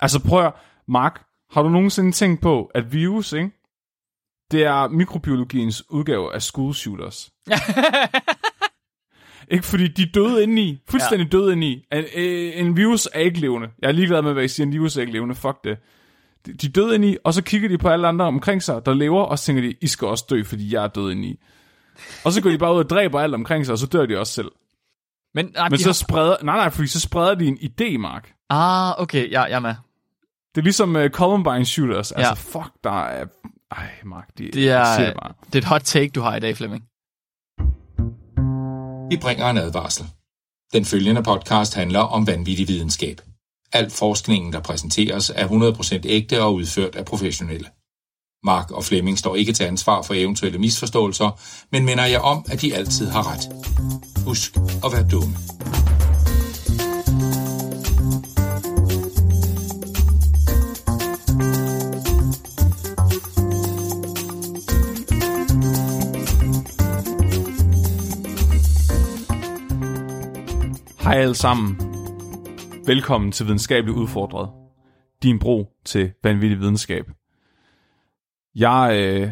Altså prøv at, Mark, har du nogensinde tænkt på, at virus, ikke? Det er mikrobiologiens udgave af school shooters. ikke fordi de er døde indeni. Fuldstændig ja. døde indeni. En, en virus er ikke levende. Jeg er ligeglad med, hvad I siger. En virus er ikke levende. Fuck det. De, er døde indeni, og så kigger de på alle andre omkring sig, der lever, og så tænker de, I skal også dø, fordi jeg er død indeni. Og så går de bare ud og dræber alt omkring sig, og så dør de også selv. Men, nej, Men så har... spreder, nej, nej, fordi så spreder de en idé, Mark. Ah, okay, ja, jeg er med. Det er ligesom uh, Columbine Shooters. Ja. Altså, fuck, der er... Ej, Mark, de, Det er, siger det bare. det er et hot take, du har i dag, Flemming. Vi bringer en advarsel. Den følgende podcast handler om vanvittig videnskab. Al forskningen, der præsenteres, er 100% ægte og udført af professionelle. Mark og Flemming står ikke til ansvar for eventuelle misforståelser, men minder jer om, at de altid har ret. Husk at være dumme. Hej alle sammen. Velkommen til Videnskabeligt Udfordret. Din bro til vanvittig videnskab. Jeg øh,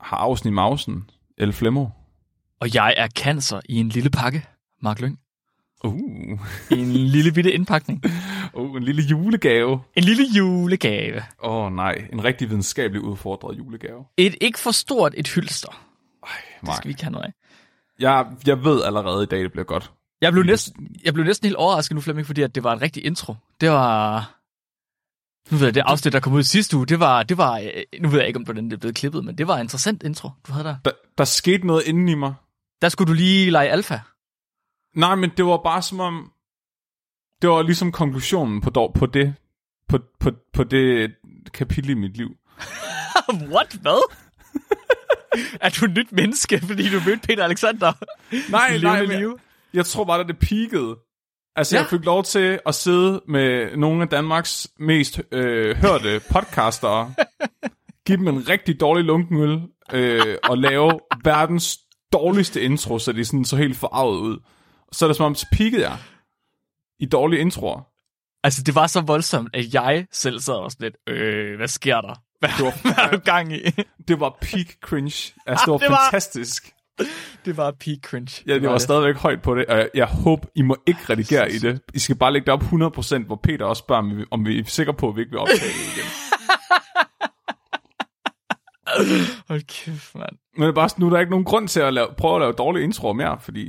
har afsnit mausen, El Flemmo. Og jeg er cancer i en lille pakke, Mark Lyng. Uh, I en lille bitte indpakning. uh, en lille julegave. En lille julegave. Åh oh, nej, en rigtig videnskabeligt udfordret julegave. Et ikke for stort et hylster. Ej, Det Mark. skal vi ikke have noget af. Jeg, jeg ved allerede i dag, det bliver godt. Jeg blev, næsten, jeg blev næsten helt overrasket nu, Flemming, fordi at det var en rigtig intro. Det var... Nu ved jeg, det afsnit, der kom ud sidste uge, det var, det var... øh, Nu ved jeg ikke, om hvordan det blevet klippet, men det var en interessant intro, du havde der. Der, der skete noget inden i mig. Der skulle du lige lege alfa. Nej, men det var bare som om... Det var ligesom konklusionen på, på det på, på, på det kapitel i mit liv. What? Hvad? er du et nyt menneske, fordi du mødte Peter Alexander? Nej, nej, men? Jeg tror bare, at det peakede. Altså, Ja. jeg fik lov til at sidde med nogle af Danmarks mest øh, hørte podcastere, give dem en rigtig dårlig lunkenøl, øh, og lave verdens dårligste intro, så de sådan så helt forarvet ud. Så er det som om, så peakede jeg i dårlige introer. Altså, det var så voldsomt, at jeg selv sad og sådan lidt, øh, hvad sker der? Hvad, Det var, hvad er du gang i? det var peak cringe. Altså, det var det var- fantastisk. det var peak cringe. Ja, det var stadigvæk højt på det, og jeg, jeg håber, I må ikke redigere i det. I skal bare lægge det op 100%, hvor Peter også spørger, om vi, om vi er sikre på, at vi ikke vil optage det igen. Hold kæft, mand. Men det er bare, nu er der ikke nogen grund til at lave, prøve at lave dårlige introer mere, fordi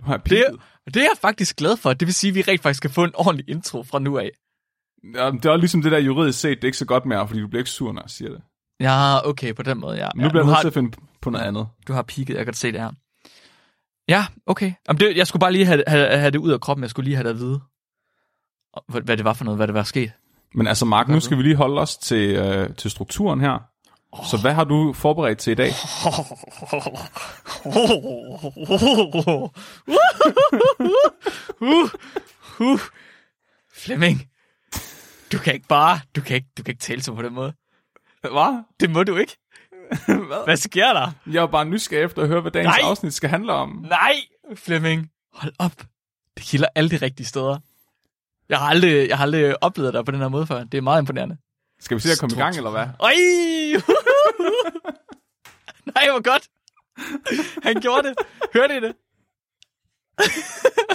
nu har jeg Det, peaked. det er jeg faktisk glad for. Det vil sige, at vi rent faktisk skal få en ordentlig intro fra nu af. Ja, det er ligesom det der juridisk set, det er ikke så godt mere, fordi du bliver ikke sur, når jeg siger det. Ja, okay, på den måde, ja. Nu ja, bliver jeg nu nødt har, til at finde på noget andet. Du har peaked, jeg kan se det her. Ja, okay. Jamen, det, jeg skulle bare lige have, have, have det ud af kroppen. Jeg skulle lige have det at vide, hvad, hvad det var for noget, hvad det var sket. Men altså, Mark, nu skal vi lige holde os til, øh, til strukturen her. Så hvad har du forberedt til i dag? Flemming, du kan ikke bare, du kan ikke, du kan ikke tale så på den måde. Hvad? Det må du ikke. Hvad? Hvad sker der? Jeg er bare nysgerrig efter at høre, hvad dagens Nej. afsnit skal handle om. Nej, Flemming, hold op. Det kilder alle de rigtige steder. Jeg har aldrig, jeg har aldrig oplevet dig på den her måde før. Det er meget imponerende. Skal vi se at komme i gang, eller hvad? Oj! Nej, hvor godt. Han gjorde det. Hørte I det?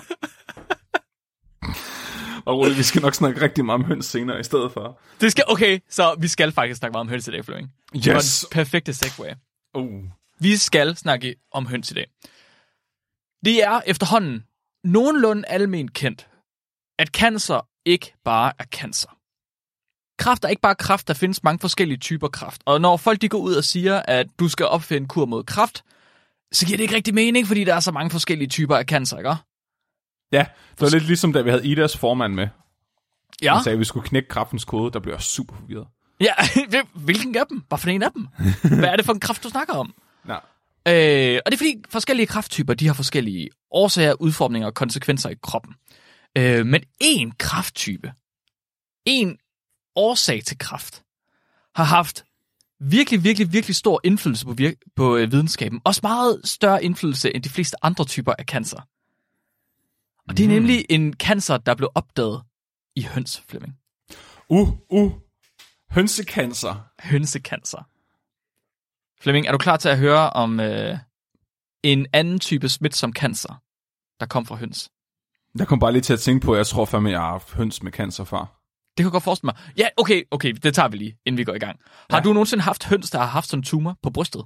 Og roligt, vi skal nok snakke rigtig meget om høns senere i stedet for. Det skal, okay, så vi skal faktisk snakke meget om høns i dag, Flemming. Det var Yes! den perfekte segue. Uh. Vi skal snakke om høns i dag. Det er efterhånden nogenlunde almen kendt, at cancer ikke bare er cancer. Kræft er ikke bare kræft, der findes mange forskellige typer kræft. Og når folk de går ud og siger, at du skal opfinde en kur mod kræft, så giver det ikke rigtig mening, fordi der er så mange forskellige typer af cancer, ikke? Ja, det var lidt ligesom, da vi havde Idas formand med. Ja, Han sagde, at vi skulle knække kraftens kode, der blev jeg super forvirret. ja. hvilken af dem? Hvad for en af dem? Hvad er det for en kræft, du snakker om? Nej. Øh, og det er fordi forskellige krafttyper, de har forskellige årsager, udformninger og konsekvenser i kroppen. Øh, men én krafttype, en årsag til kræft, har haft virkelig, virkelig, virkelig stor indflydelse på, vir- på øh, videnskaben. Også meget større indflydelse end de fleste andre typer af cancer. Og det er Mm. nemlig en cancer, der blev opdaget i høns, Flemming. Uh, uh. Hønsekancer. Hønsekancer. Flemming, er du klar til at høre om øh, en anden type smitsom cancer, der kom fra høns? Jeg kom bare lige til at tænke på, at jeg tror fandme, jeg har haft høns med cancer før. Det kan jeg godt forestille mig. Ja, okay, okay, det tager vi lige, inden vi går i gang. Har Ja. du nogensinde haft høns, der har haft sådan en tumor på brystet?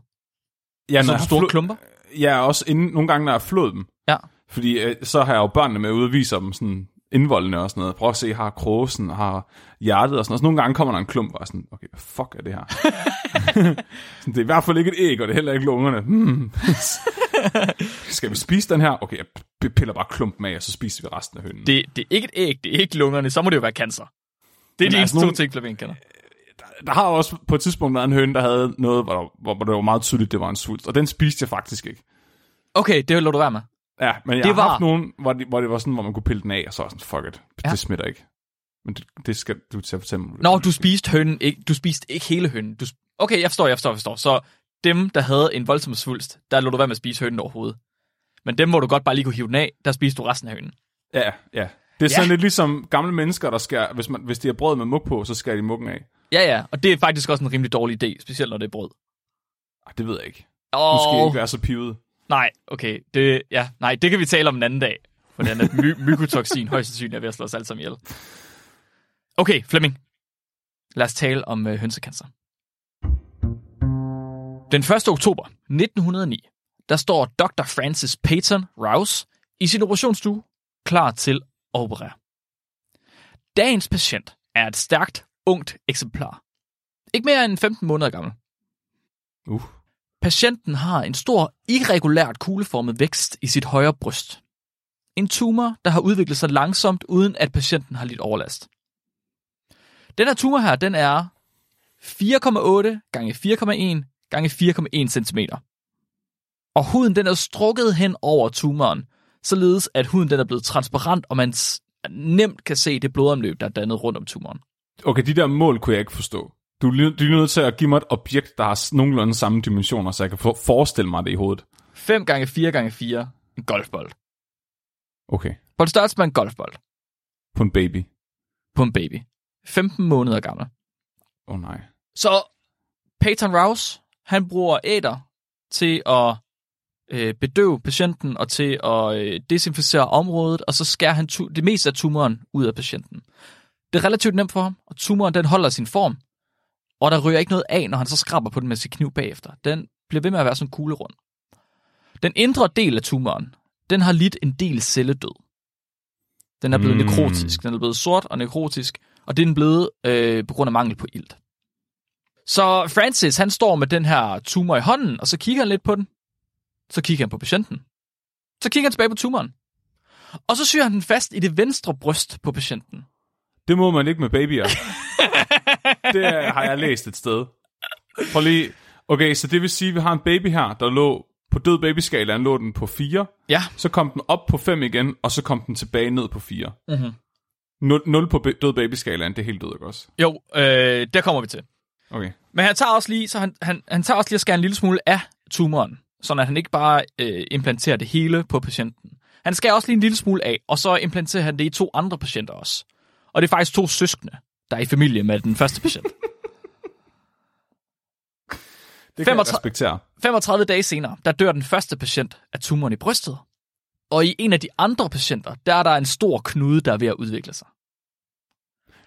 Ja, Sådan store klumper? Ja, også inden, nogle gange, når jeg har flået dem. Ja. Fordi øh, så har jeg jo børnene med ude og viser dem sådan indvoldene og sådan noget. Prøv at se, har kråsen, og har hjertet og sådan noget. Så nogle gange kommer der en klump, og er sådan, okay, hvad fuck er det her? sådan, det er i hvert fald ikke et æg, og det er heller ikke lungerne. Hmm. Skal vi spise den her? Okay, jeg piller bare klumpen af, og så spiser vi resten af hønnen. Det, det er ikke et æg, det er ikke lungerne, så må det jo være cancer. Det er Men de altså eneste to nogle- ting, Flemming kender. Der har også på et tidspunkt været en høne, der havde noget, hvor, der, hvor, hvor det var meget tydeligt, det var en svulst. Og den spiste jeg faktisk ikke. Okay, det lå du være med. Ja, men jeg Det det har var- haft nogen, hvor det, hvor det var sådan, hvor man kunne pille den af, og så var sådan, fuck it, det Ja. ja. smitter ikke. Men det, det skal du til at fortælle mig. Nå, du spiste hønnen, ikke, du spiste ikke hele hønnen. Du, okay, jeg forstår, jeg forstår, jeg forstår. Så dem, der havde en voldsom svulst, der lå du være med at spise hønnen overhovedet. Men dem, hvor du godt bare lige kunne hive den af, der spiste du resten af hønnen. Ja, ja. Det er Ja. sådan lidt ligesom gamle mennesker, der skal, hvis, man, hvis de har brød med mug på, så skal de muggen af. Ja, ja, og det er faktisk også en rimelig dårlig idé, specielt når det er brød. Ej, det ved jeg ikke. Åh, Nu skal jeg ikke være så pivet nej, okay, det, ja, nej, det kan vi tale om en anden dag. For at my- mykotoxin højst sandsynligt er ved at slå os alle sammen ihjel. Okay, Flemming. Lad os tale om øh, hønsekancer. Den 1. oktober 1909, der står Dr. Francis Peyton Rouse i sin operationsstue klar til at operere. Dagens patient er et stærkt, ungt eksemplar. Ikke mere end 15 måneder gammel. Uh. Patienten har en stor, irregulært kugleformet vækst i sit højre bryst. En tumor, der har udviklet sig langsomt, uden at patienten har lidt overlast. Den her tumor her, den er 4,8 gange 4,1 gange 4,1 cm. Og huden den er strukket hen over tumoren, således at huden den er blevet transparent, og man nemt kan se det blodomløb, der er dannet rundt om tumoren. Okay, de der mål kunne jeg ikke forstå. Du er, du er nødt til at give mig et objekt, der har nogenlunde samme dimensioner, så jeg kan for, forestille mig det i hovedet. 5 gange 4 gange 4 en golfbold. Okay, På det størrelse med en golfbold. på en baby. på en baby. 15 måneder gammel. Åh oh, nej. Så Peyton Rouse, han bruger æder til at øh, bedøve patienten og til at øh, desinficere området, og så skærer han det meste af tumoren ud af patienten. Det er relativt nemt for ham, og tumoren den holder sin form, og der ryger ikke noget af, når han så skraber på den med sin kniv bagefter. Den bliver ved med at være sådan kuglerund. Den indre del af tumoren, den har lidt en del celledød. Den er blevet Mm. nekrotisk. Den er blevet sort og nekrotisk, og det er den blevet øh, på grund af mangel på ilt. Så Francis, han står med den her tumor i hånden, og så kigger han lidt på den. Så kigger han på patienten. Så kigger han tilbage på tumoren. Og så syr han den fast i det venstre bryst på patienten. Det må man ikke med babyer. det har jeg læst et sted. Prøv lige. Okay, så det vil sige, at vi har en baby her, der lå på død babyskalaen, lå den på 4. Ja. Så kom den op på 5 igen, og så kom den tilbage ned på 4. Mm-hmm. 0, 0 på død babyskalaen, det er helt død, ikke også? Jo, øh, der kommer vi til. Okay. Men han tager også lige, så han, han, han tager også lige at skære en lille smule af tumoren, så at han ikke bare øh, implanterer det hele på patienten. Han skærer også lige en lille smule af, og så implanterer han det i to andre patienter også. Og det er faktisk to søskende, der er i familie med den første patient. Det kan 35 jeg respektere. 35 dage senere, der dør den første patient af tumoren i brystet. Og i en af de andre patienter, der er der en stor knude, der er ved at udvikle sig.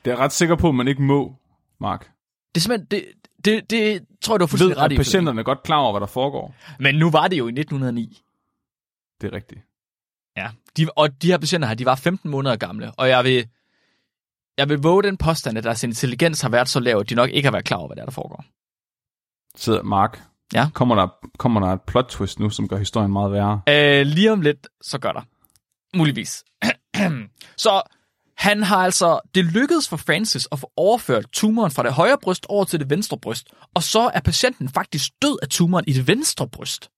Det er jeg ret sikker på, at man ikke må, Mark. Det er simpelthen, det, det, det tror jeg, du har Ved, fuldstændig ret i. patienterne er godt klar over, hvad der foregår. Men nu var det jo i 1909. Det er rigtigt. Ja, de, og de her patienter her, de var 15 måneder gamle, og jeg vil, jeg vil våge den påstand, at deres intelligens har været så lav, at de nok ikke har været klar over, hvad der, er, der foregår. Så Mark, Ja? kommer, der, kommer der et plot twist nu, som gør historien meget værre? Øh, lige om lidt, så gør der. Muligvis. så han har altså, det lykkedes for Francis at få overført tumoren fra det højre bryst over til det venstre bryst, og så er patienten faktisk død af tumoren i det venstre bryst.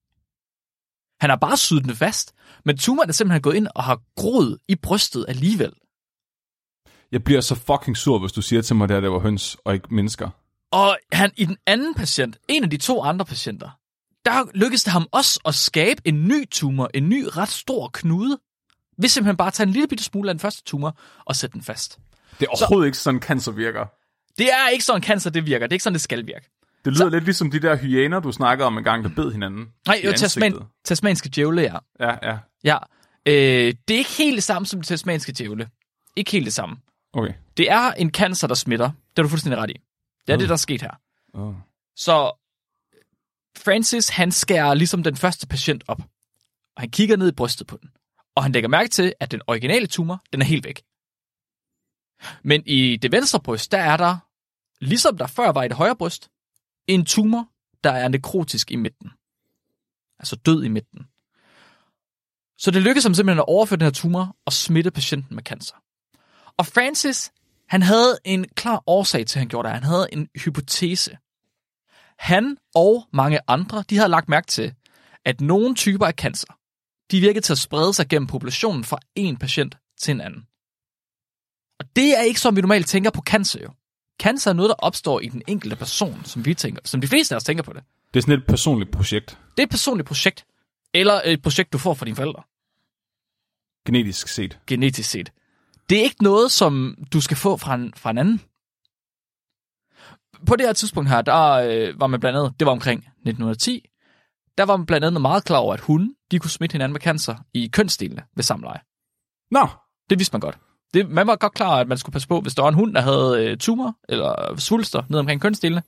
Han har bare syet den fast, men tumoren er simpelthen gået ind og har groet i brystet alligevel. Jeg bliver så fucking sur, hvis du siger til mig, at det det var høns og ikke mennesker. Og han, i den anden patient, en af de to andre patienter, der lykkedes det ham også at skabe en ny tumor, en ny ret stor knude, ved simpelthen bare at tage en lille bitte smule af den første tumor og sætte den fast. Det er overhovedet ikke sådan, cancer virker. Det er ikke sådan, cancer det virker. Det er ikke sådan, det skal virke. Det lyder så... lidt ligesom de der hyæner, du snakkede om en gang, der bed hinanden. Nej, jo, tasman, tasmanske djævle, ja. Ja, ja. ja. Øh, det er ikke helt det samme som tasmanske djævle. Ikke helt det samme. Okay. Det er en cancer, der smitter. Det er du fuldstændig ret i. Det er Mm. det, der er sket her. Oh. Så Francis, han skærer ligesom den første patient op. Og han kigger ned i brystet på den. Og han lægger mærke til, at den originale tumor, den er helt væk. Men i det venstre bryst, der er der, ligesom der før var i det højre bryst, en tumor, der er nekrotisk i midten. Altså død i midten. Så det lykkedes ham simpelthen at overføre den her tumor og smitte patienten med cancer. Og Francis, han havde en klar årsag til, at han gjorde det. Han havde en hypotese. Han og mange andre, de havde lagt mærke til, at nogle typer af cancer, de virkede til at sprede sig gennem populationen fra en patient til en anden. Og det er ikke som vi normalt tænker på cancer jo. Cancer er noget, der opstår i den enkelte person, som vi tænker, som de fleste af os tænker på det. Det er sådan et personligt projekt, Det er et personligt projekt, eller et projekt, du får fra dine forældre, genetisk set. genetisk set. Det er ikke noget, som du skal få fra en, fra en anden. På det her tidspunkt her, der øh, var man blandt andet, det var omkring 1910, der var man blandt andet meget klar over, at hunde, de kunne smitte hinanden med cancer i kønsdelene ved samleje. Nå, Det vidste man godt. Det, man var godt klar, over, at man skulle passe på, hvis der var en hund, der havde øh, tumor eller svulster ned omkring kønsdelene,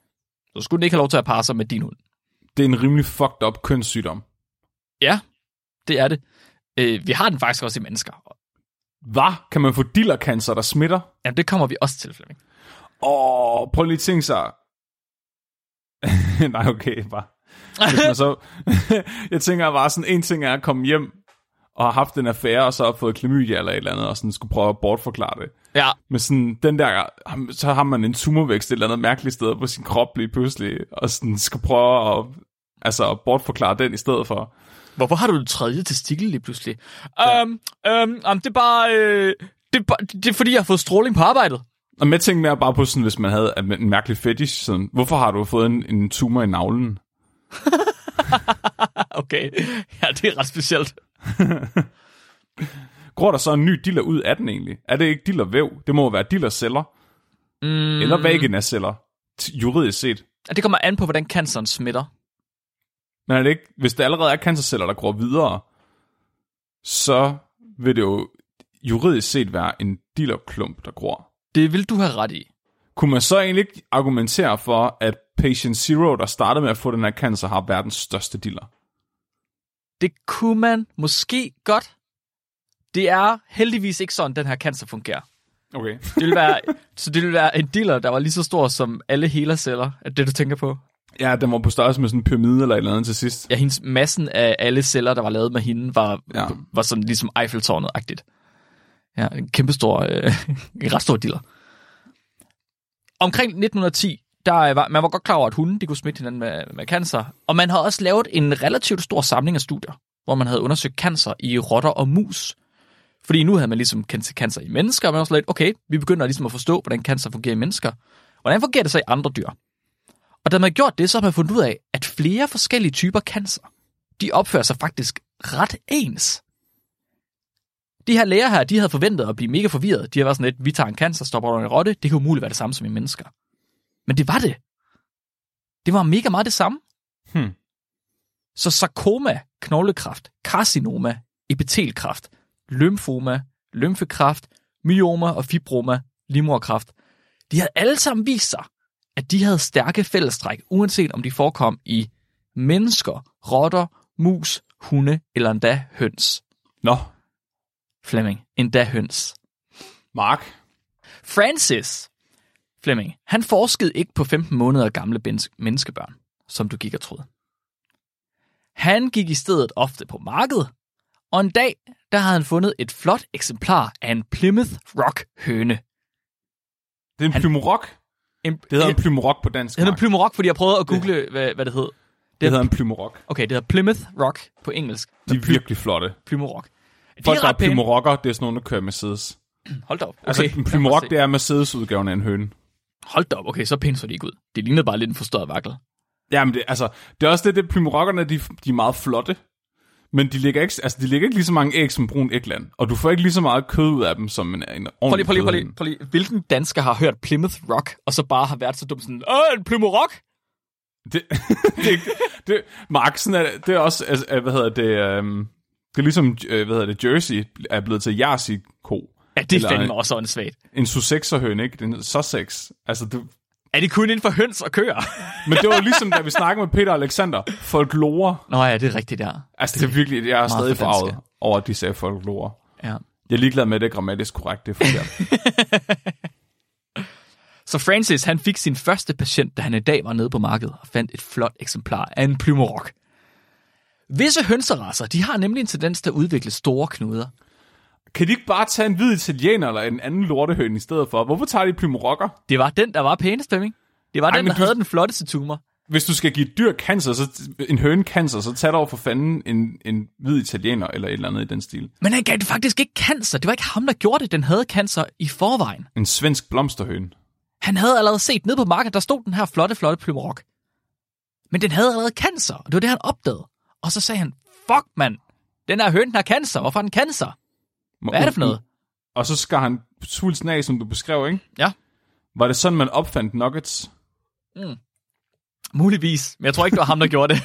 så skulle den ikke have lov til at parre sig med din hund. det er en rimelig fucked up kønssygdom. Ja, det er det. Øh, vi har den faktisk også i mennesker. Hvad? Kan man få dillercancer, der smitter? Ja, det kommer vi også til, Flemming. Åh, prøv lige at tænke sig. Nej, okay, bare. Hvis man så... jeg tænker bare sådan, en ting er at komme hjem og har haft en affære, og så har fået klamydia eller et eller andet, og sådan skulle prøve at bortforklare det. Ja, Men sådan, den der, så har man en tumorvækst et eller andet mærkeligt sted på sin krop lige pludselig, og sådan skal prøve at, altså, at bortforklare den i stedet for. Hvorfor har du en tredje testikel lige pludselig? Ja. Um, um, det er bare... Øh, det, er bare det er fordi, jeg har fået stråling på arbejdet. Og med tænker mere bare på sådan, hvis man havde en mærkelig fetish, sådan, hvorfor har du fået en, en tumor i navlen? Okay, ja, det er ret specielt. Går der så en ny diller ud af den egentlig? Er det ikke dillervæv? Det må jo være dillerceller. Mm, Eller vaginaceller, juridisk set. Det kommer an på, hvordan canceren smitter. Men er det ikke, hvis der allerede er cancerceller, der går videre, så vil det jo juridisk set være en dillerklump, der gror. Det vil du have ret i. Kunne man så egentlig ikke argumentere for, at patient zero, der startede med at få den her cancer, har verdens største diller? Det kunne man måske godt. Det er heldigvis ikke sådan, den her cancer fungerer. Okay. Det vil være, så det vil være en dealer, der var lige så stor som alle heleceller, er det du tænker på? Ja, den var på størrelse med sådan en pyramide eller et eller andet til sidst. Ja, hendes massen af alle celler, der var lavet med hende, var, Ja. var sådan ligesom Eiffeltårnet-agtigt. Ja, en kæmpestor, øh, en ret stor dealer. Omkring 1910, der var, man var godt klar over, at hunde de kunne smitte hinanden med, med cancer. Og man har også lavet en relativt stor samling af studier, hvor man havde undersøgt cancer i rotter og mus. Fordi nu havde man ligesom kendt til cancer i mennesker, og man også lidt, okay, vi begynder ligesom at forstå, hvordan cancer fungerer i mennesker. Hvordan fungerer det så i andre dyr? Og da man har gjort det, så har man fundet ud af, at flere forskellige typer cancer, de opfører sig faktisk ret ens. De her læger her, de havde forventet at blive mega forvirret. De har været sådan lidt, vi tager en cancer, stopper under en rotte, det kan umuligt være det samme som i mennesker. Men det var det. Det var mega meget det samme. Hmm. Så sarkoma, knoglekræft, karcinoma, epitelkræft, lymfoma, lymfekræft, myoma og fibroma, livmorkræft, de havde alle sammen vist sig, at de havde stærke fællestræk, uanset om de forekom i mennesker, rotter, mus, hunde eller endda høns. Nå, Flemming, endda høns. Mark. Francis Flemming, han forskede ikke på 15 måneder gamle menneskebørn, som du gik og troede. Han gik i stedet ofte på markedet, og en dag, der havde han fundet et flot eksemplar af en Plymouth Rock høne. Det er en Han- plymorok. En, Det hedder en plymorok på dansk. det hedder Mark. Plymouth Rock, fordi jeg prøvede at google, hvad, hvad det hed. Det hedder en plymorok. Okay, det hedder Plymouth Rock på engelsk. De er virkelig flotte. Plymouth Rock. De Folk, der er plymorokker, det er sådan nogle, der kører Mercedes. Hold da op. Okay. Altså, en se. det er Mercedes-udgaven af en høne. Hold da op, okay, så pænt så de ikke ud. Det lignede bare lidt en forstørret vakkel. Jamen, det, altså, det er også det, det plymorokkerne, de, de er meget flotte. Men de ligger, ikke, altså, de ligger ikke lige så mange æg som brun ægland. Og du får ikke lige så meget kød ud af dem, som en, en Prøv ordentlig lige, prøv lige, prøv lige, prøv lige. Hvilken dansker har hørt Plymouth Rock, og så bare har været så dum sådan, Åh, en Plymouth Rock? Det, det, det, Mark, sådan er, det- det er også, altså, øh, hvad hedder det, um, det er ligesom, øh, hvad hedder det, Jersey er blevet til Jersey-ko. Ja, det er fandme også åndssvagt. En Sussexerhøne, ikke? Den er Sussex. Altså, du, Er det kun inden for høns og køer? men det var ligesom, da vi snakkede med Peter Alexander. Folklore. Nå ja, det er rigtigt der. Altså, det er virkelig, jeg er stadig forarvet over, at de sagde folklore. Ja. Jeg er ligeglad med, at det er grammatisk korrekt. Det er forkert. Så Francis, han fik sin første patient, da han en dag var nede på markedet og fandt et flot eksemplar af en Plymouth Rock. Visse hønserasser, de har nemlig en tendens til at udvikle store knuder. Kan de ikke bare tage en hvid italiener eller en anden lortehøne i stedet for? Hvorfor tager de plymorokker? Det var den, der var pænest, Flemming. Det var Ej, den, der du- havde den flotteste tumor. Hvis du skal give et dyr cancer, så en høne cancer, så tag dog for fanden en, en hvid italiener eller et eller andet i den stil. Men han gav det faktisk ikke cancer. Det var ikke ham, der gjorde det. Den havde cancer i forvejen. En svensk blomsterhøne. Han havde allerede set ned på markedet, der stod den her flotte, flotte Plymouth Rock. Men den havde allerede cancer, og det var det, han opdagede. Og så sagde han, fuck mand, den her høne har cancer. Hvorfor har den cancer? Hvad er det for noget? Og så skar han svulsten af, som du beskrev, ikke? Ja, Var det sådan, man opfandt nuggets? muligvis. Men jeg tror ikke, det var ham, der gjorde det.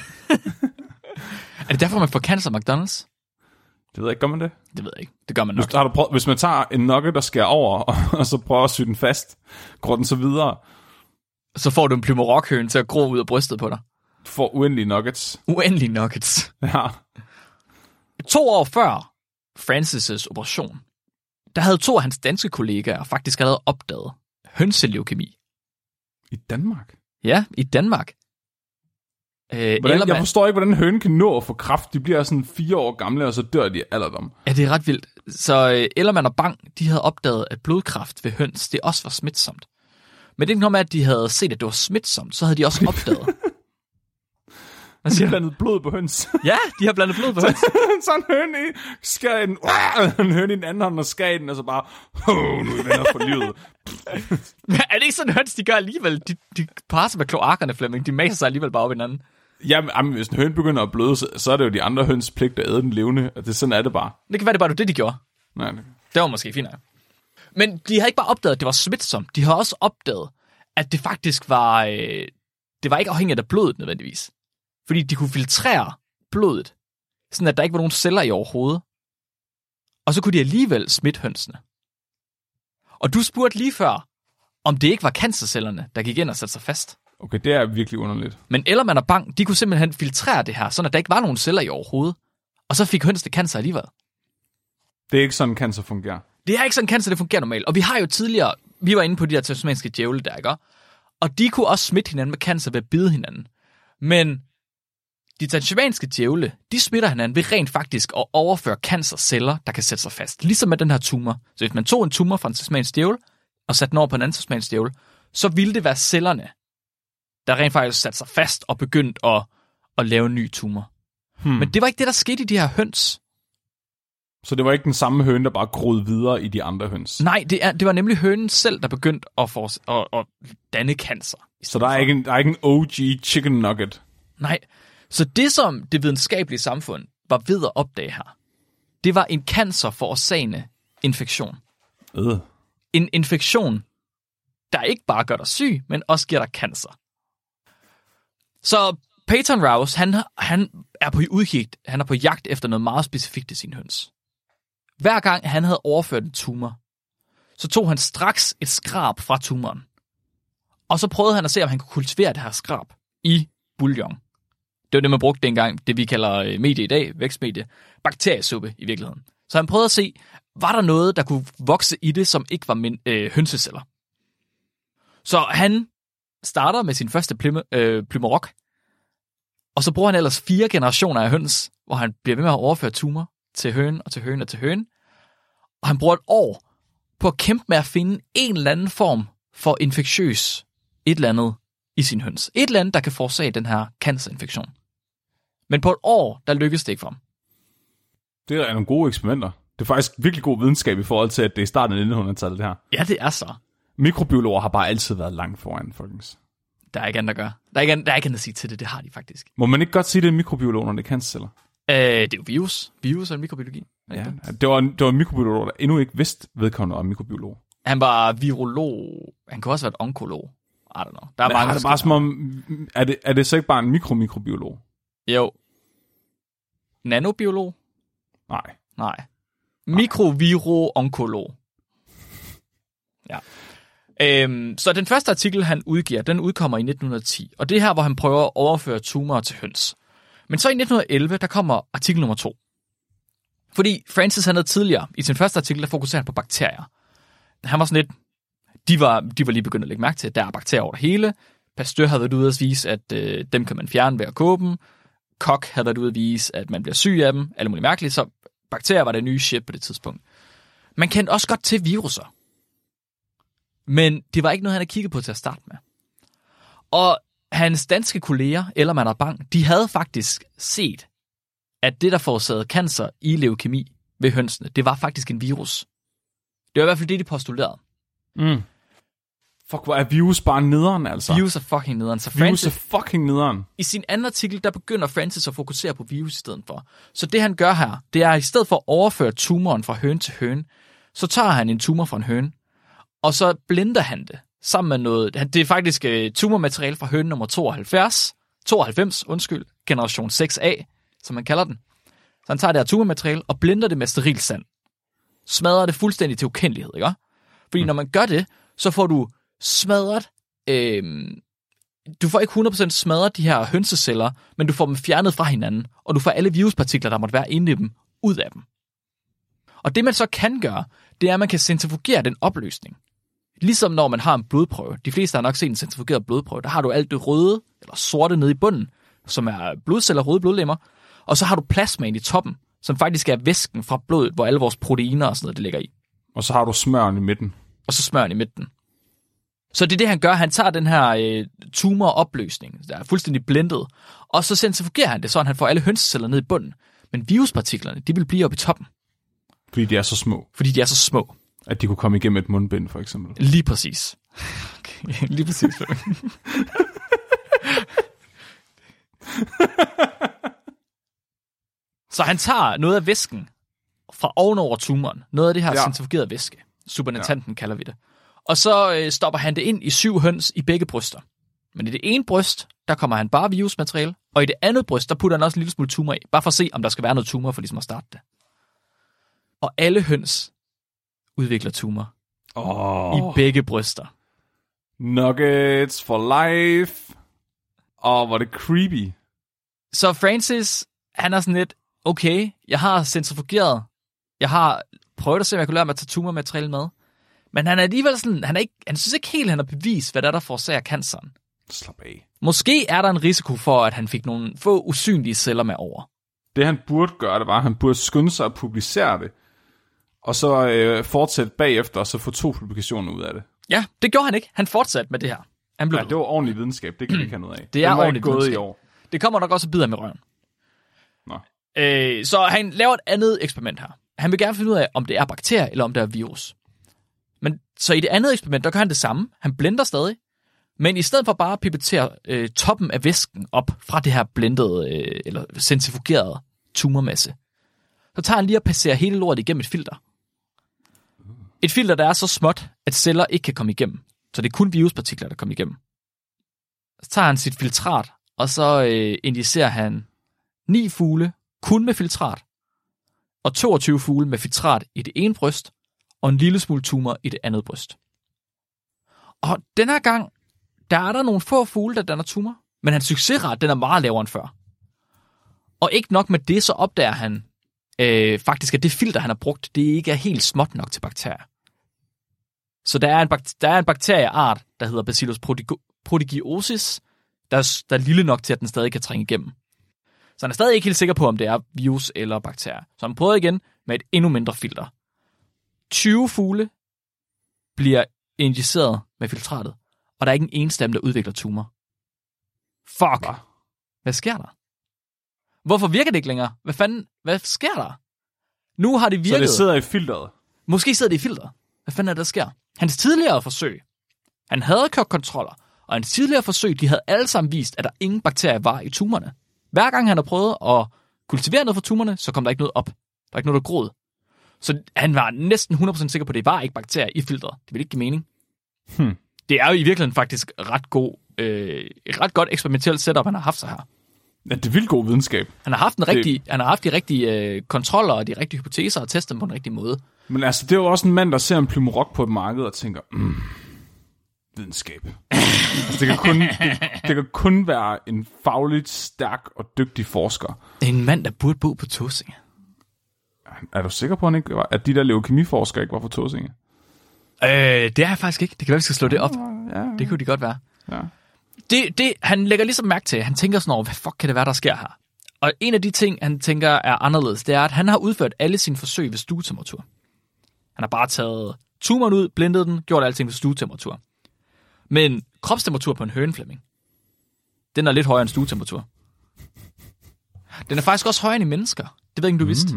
er det derfor, man får cancer McDonald's? Det ved jeg ikke, gør man det? Det ved jeg ikke. Det gør man nok. Hvis, har du prøvet, hvis man tager en nugget, der skærer over, og, og så prøver at sy den fast, går den så videre. Så får du en Plymouth Rock-høne til at gro ud af brystet på dig. Du får uendelige nuggets. Uendelig nuggets. Ja. To år før Francis' operation, der havde to af hans danske kollegaer faktisk allerede opdaget hønseleukemi. I Danmark? Ja, i Danmark. Øh, Hvordan, eller jeg man, forstår ikke, hvordan en høne kan nå at få kraft. De bliver sådan fire år gamle, og så dør de alderdom. ja, det er ret vildt. Så øh, Ellermann og Bang, de havde opdaget, at blodkræft ved høns, det også var smitsomt. Men det er ikke noget med, at de havde set, at det var smitsomt, så havde de også opdaget. Hvad siger du? Blandet blod på høns. Ja, de har blandet blod på høns. så en høne i, skærer i den, en høne i den anden hånd, og skærer den, og så bare, oh, nu er vi venner for livet. er det ikke sådan, høns de gør alligevel? De, de parer sig med kloakkerne, Flemming. De maser sig alligevel bare op hinanden. Jamen, jamen, hvis en høne begynder at bløde, så, så er det jo de andre høns pligt at æde den levende, og det, sådan er det bare. Det kan være, det bare var det, de gjorde. Nej, det- Det var måske fint. Men de havde ikke bare opdaget, at det var smitsomt. De havde også opdaget, at det faktisk var... Øh, det var ikke afhængigt af blodet nødvendigvis. Fordi de kunne filtrere blodet, sådan at der ikke var nogen celler i overhovedet. Og så kunne de alligevel smitte hønsene. Og du spurgte lige før, om det ikke var cancercellerne, der gik ind og satte sig fast. Okay, det er virkelig underligt. Men Ellermann og Bang, de kunne simpelthen filtrere det her, sådan at der ikke var nogen celler i overhovedet. Og så fik hønsene cancer alligevel. Det er ikke sådan, cancer fungerer. Det er ikke sådan, cancer det fungerer normalt. Og vi har jo tidligere, vi var inde på de der tasmanske djævle der, ikke? Og de kunne også smitte hinanden med cancer ved at bide hinanden. Men de tasmanske djævle, de smitter hinanden ved rent faktisk at overføre cancerceller, der kan sætte sig fast. Ligesom med den her tumor. Så hvis man tog en tumor fra en tasmansk djævle, og satte den over på en anden tasmansk djævle, så ville det være cellerne, der rent faktisk satte sig fast og begyndte at, at lave en ny tumor. Hmm. Men det var ikke det, der skete i de her høns. Så det var ikke den samme høne, der bare groede videre i de andre høns. Nej, det, er, det var nemlig hønen selv, der begyndte at, få, at, at danne cancer. Så der er, for. ikke en, der er ikke en OG chicken nugget. Nej. Så det, som det videnskabelige samfund var ved at opdage her, det var en cancer forårsagende infektion. Øh. En infektion, der ikke bare gør dig syg, men også giver dig cancer. Så Peyton Rouse, han, han er på udkig, han er på jagt efter noget meget specifikt i sin høns. Hver gang han havde overført en tumor, så tog han straks et skrab fra tumoren. Og så prøvede han at se, om han kunne kultivere det her skrab i bouillon. Det var det, man brugte dengang, det vi kalder øh, medie i dag, vækstmedie, bakteriesuppe i virkeligheden. Så han prøvede at se, var der noget, der kunne vokse i det, som ikke var min, øh, hønseceller. Så han starter med sin første plyme, øh, plymerok, og så bruger han ellers fire generationer af høns, hvor han bliver ved med at overføre tumor til høn og til høn og til høn. Og han bruger et år på at kæmpe med at finde en eller anden form for infektiøs et eller andet i sin høns. Et eller andet, der kan forårsage den her cancerinfektion. Men på et år, der lykkes det ikke for ham. Det er nogle gode eksperimenter. Det er faktisk virkelig god videnskab i forhold til, at det er i starten af 1900-tallet, det her. Ja, det er så. Mikrobiologer har bare altid været langt foran, folkens. Der er ikke andet at gøre. Der er ikke, andet- der er ikke andet at sige til det, det har de faktisk. Må man ikke godt sige, det er mikrobiologer, når det er cancerceller? Øh, det er jo virus. Virus er mikrobiologi. er det Ja. det? Det var, det var en mikrobiolog, der endnu ikke vidste vedkommende om mikrobiolog. Han var virolog. Han kunne også være et onkolog. I don't know. Der er Men mange har det bare som om, er det, er det så ikke bare en mikromikrobiolog? Jo. Nanobiolog? Nej. Nej. Mikroviro-onkolog. Ja. Øhm, så den første artikel, han udgiver, den udkommer i 1910. Og det er her, hvor han prøver at overføre tumorer til høns. Men så i 1911, der kommer artikel nummer to. Fordi Francis, han havde tidligere, i sin første artikel, der fokuserede han på bakterier. Han var sådan lidt, de var, de var lige begyndt at lægge mærke til, at der er bakterier over det hele. Pasteur havde været ude at vise, at øh, dem kan man fjerne ved at koge dem. Koch havde været ude at vise, at man bliver syg af dem. Alle mulige mærkeligt, så bakterier var det nye shit på det tidspunkt. Man kendte også godt til viruser. Men det var ikke noget, han havde kigget på til at starte med. Og hans danske kolleger, Ellermann er Bang, de havde faktisk set, at det, der forårsagede cancer i leukemi ved hønsene, det var faktisk en virus. Det var i hvert fald det, de postulerede. Mm. Fuck, hvor er virus bare nederen, altså. Virus er fucking nederen. Så Francis, er fucking nederen. i sin anden artikel, der begynder Francis at fokusere på virus i stedet for. Så det han gør her, det er, at i stedet for at overføre tumoren fra høne til høne, så tager han en tumor fra en høne, og så blender han det sammen med noget. Det er faktisk uh, tumormateriale fra høne nummer 72, 92, undskyld, generation 6A, som man kalder den. Så han tager det her tumormateriale og blender det med steril sand. Smadrer det fuldstændig til ukendelighed, ikke? Fordi når man gør det, så får du smadret øh, du får ikke 100% smadret de her hønseceller, men du får dem fjernet fra hinanden, og du får alle viruspartikler, der måtte være inde i dem, ud af dem. Og det man så kan gøre, det er, at man kan centrifugere den opløsning. Ligesom når man har en blodprøve. De fleste har nok set en centrifugeret blodprøve. Der har du alt det røde, eller sorte nede i bunden, som er blodceller, røde blodlemmer. Og så har du plasmaen i toppen, som faktisk er væsken fra blodet, hvor alle vores proteiner og sådan noget, det ligger i Og så har du smøren i midten. og så smøren i midten. Så det er det, han gør. Han tager den her øh, tumoropløsning, der er fuldstændig blendet, og så centrifugerer han det, så han får alle hønseceller ned i bunden. Men viruspartiklerne, de vil blive oppe i toppen, Fordi de er så små, fordi de er så små. at de kunne komme igennem et mundbind, for eksempel. Lige præcis. Okay, lige præcis. så han tager noget af væsken fra ovenover tumoren, noget af det her ja. Centrifugerede væske, supernatanten ja. kalder vi det, og så øh, stopper han det ind i syv høns i begge bryster. Men i det ene bryst, der kommer han bare virusmateriale, og i det andet bryst, der putter han også en lille smule tumor i, bare for at se, om der skal være noget tumor, for ligesom at starte det. Og alle høns udvikler tumor Åh, i begge bryster. nuggets for life. Åh, hvor er det creepy. Så Francis, han er sådan lidt, okay, jeg har centrifugeret, jeg har prøvet at se, om jeg kunne lære mig at tage tumormateriale med, men han er alligevel sådan, han, er ikke, han synes ikke helt, han har bevist, hvad der er, der forårsager canceren. Slap af. Måske er der en risiko for, at han fik nogle få usynlige celler med over. Det han burde gøre, det var, at han burde skynde sig at publicere det. Og så øh, fortsætte bagefter, og så få to publikationer ud af det. Ja, det gjorde han ikke. Han fortsatte med det her. Han blev Ja, det var ordentlig videnskab. Det kan vi ikke have noget af. Det er Den var ordentlig ikke gået i videnskab. år. Det kommer nok også at bide i røven. Nå. Øh, så han laver et andet eksperiment her. Han vil gerne finde ud af, om det er bakterier, eller om det er virus. Men så i det andet eksperiment, der gør han det samme. Han blender stadig. Men i stedet for bare at pipettere øh, toppen af væsken op fra det her blendede, øh, eller centrifugerede tumormasse, så tager han lige og passerer hele lortet igennem et filter. Et filter, der er så småt, at celler ikke kan komme igennem. Så det er kun viruspartikler, der kommer igennem. Så tager han sit filtrat, og så øh, indicerer han ni fugle kun med filtrat, og 22 fugle med filtrat i det ene bryst, og en lille smule tumor i det andet bryst. Og den her gang, der er der nogle få fugle, der danner tumor, men hans succesrate, den er meget lavere end før. Og ikke nok med det, så opdager han øh, faktisk, at det filter, han har brugt, det ikke er helt småt nok til bakterier. Så der er en, der er en bakterieart, der hedder Bacillus prodigo- prodigiosis, der er, der er lille nok til, at den stadig kan trænge igennem. Så han er stadig ikke helt sikker på, om det er virus eller bakterier. Så han prøver igen med et endnu mindre filter. 20 fugle bliver injiceret med filtratet, og der er ikke en eneste af dem, der udvikler tumor. Fuck. Hva? Hvad sker der? Hvorfor virker det ikke længere? Hvad fanden? Hvad sker der? Nu har det Så virket. det sidder i filteret. Måske sidder det i filter. Hvad fanden er det, der sker? Hans tidligere forsøg. Han havde kørt kontroller, og hans tidligere forsøg, de havde alle sammen vist, at der ingen bakterier var i tumorerne. Hver gang han har prøvet at kultivere noget for tumorerne, så kom der ikke noget op. Der var ikke noget, der groede. Så han var næsten 100% sikker på, at det var ikke bakterier i filteret. Det ville ikke give mening. Hmm. Det er jo i virkeligheden faktisk ret god, øh, et ret godt eksperimentelt setup, han har haft sig her. Ja, det er vildt god videnskab. Han har haft, en rigtig, han har haft de rigtige øh, kontroller og de rigtige hypoteser og testet dem på den rigtige måde. Men altså, det er jo også en mand, der ser en plumorok på et marked og tænker, mm, videnskab. altså, det, kan kun, det, det kan kun være en fagligt stærk og dygtig forsker. Det er en mand, der burde bo på Tåsinge. Er du sikker på, at, han ikke var, at de der leukemiforskere ikke var fra Tåsinge? Øh, det er jeg faktisk ikke. Det kan være, vi skal slå det op. Ja, Det kunne de godt være. ja. Det, det, han lægger ligesom mærke til, han tænker sådan over, hvad fuck kan det være, der sker her? Og en af de ting, han tænker er anderledes, det er, at han har udført alle sine forsøg ved stuetemperatur. Han har bare taget tumoren ud, blindet den, gjort alting ved stuetemperatur. Men kropstemperatur på en høneflemming, den er lidt højere end stuetemperatur. Den er faktisk også højere end i mennesker. Det ved jeg ikke, om du vidste.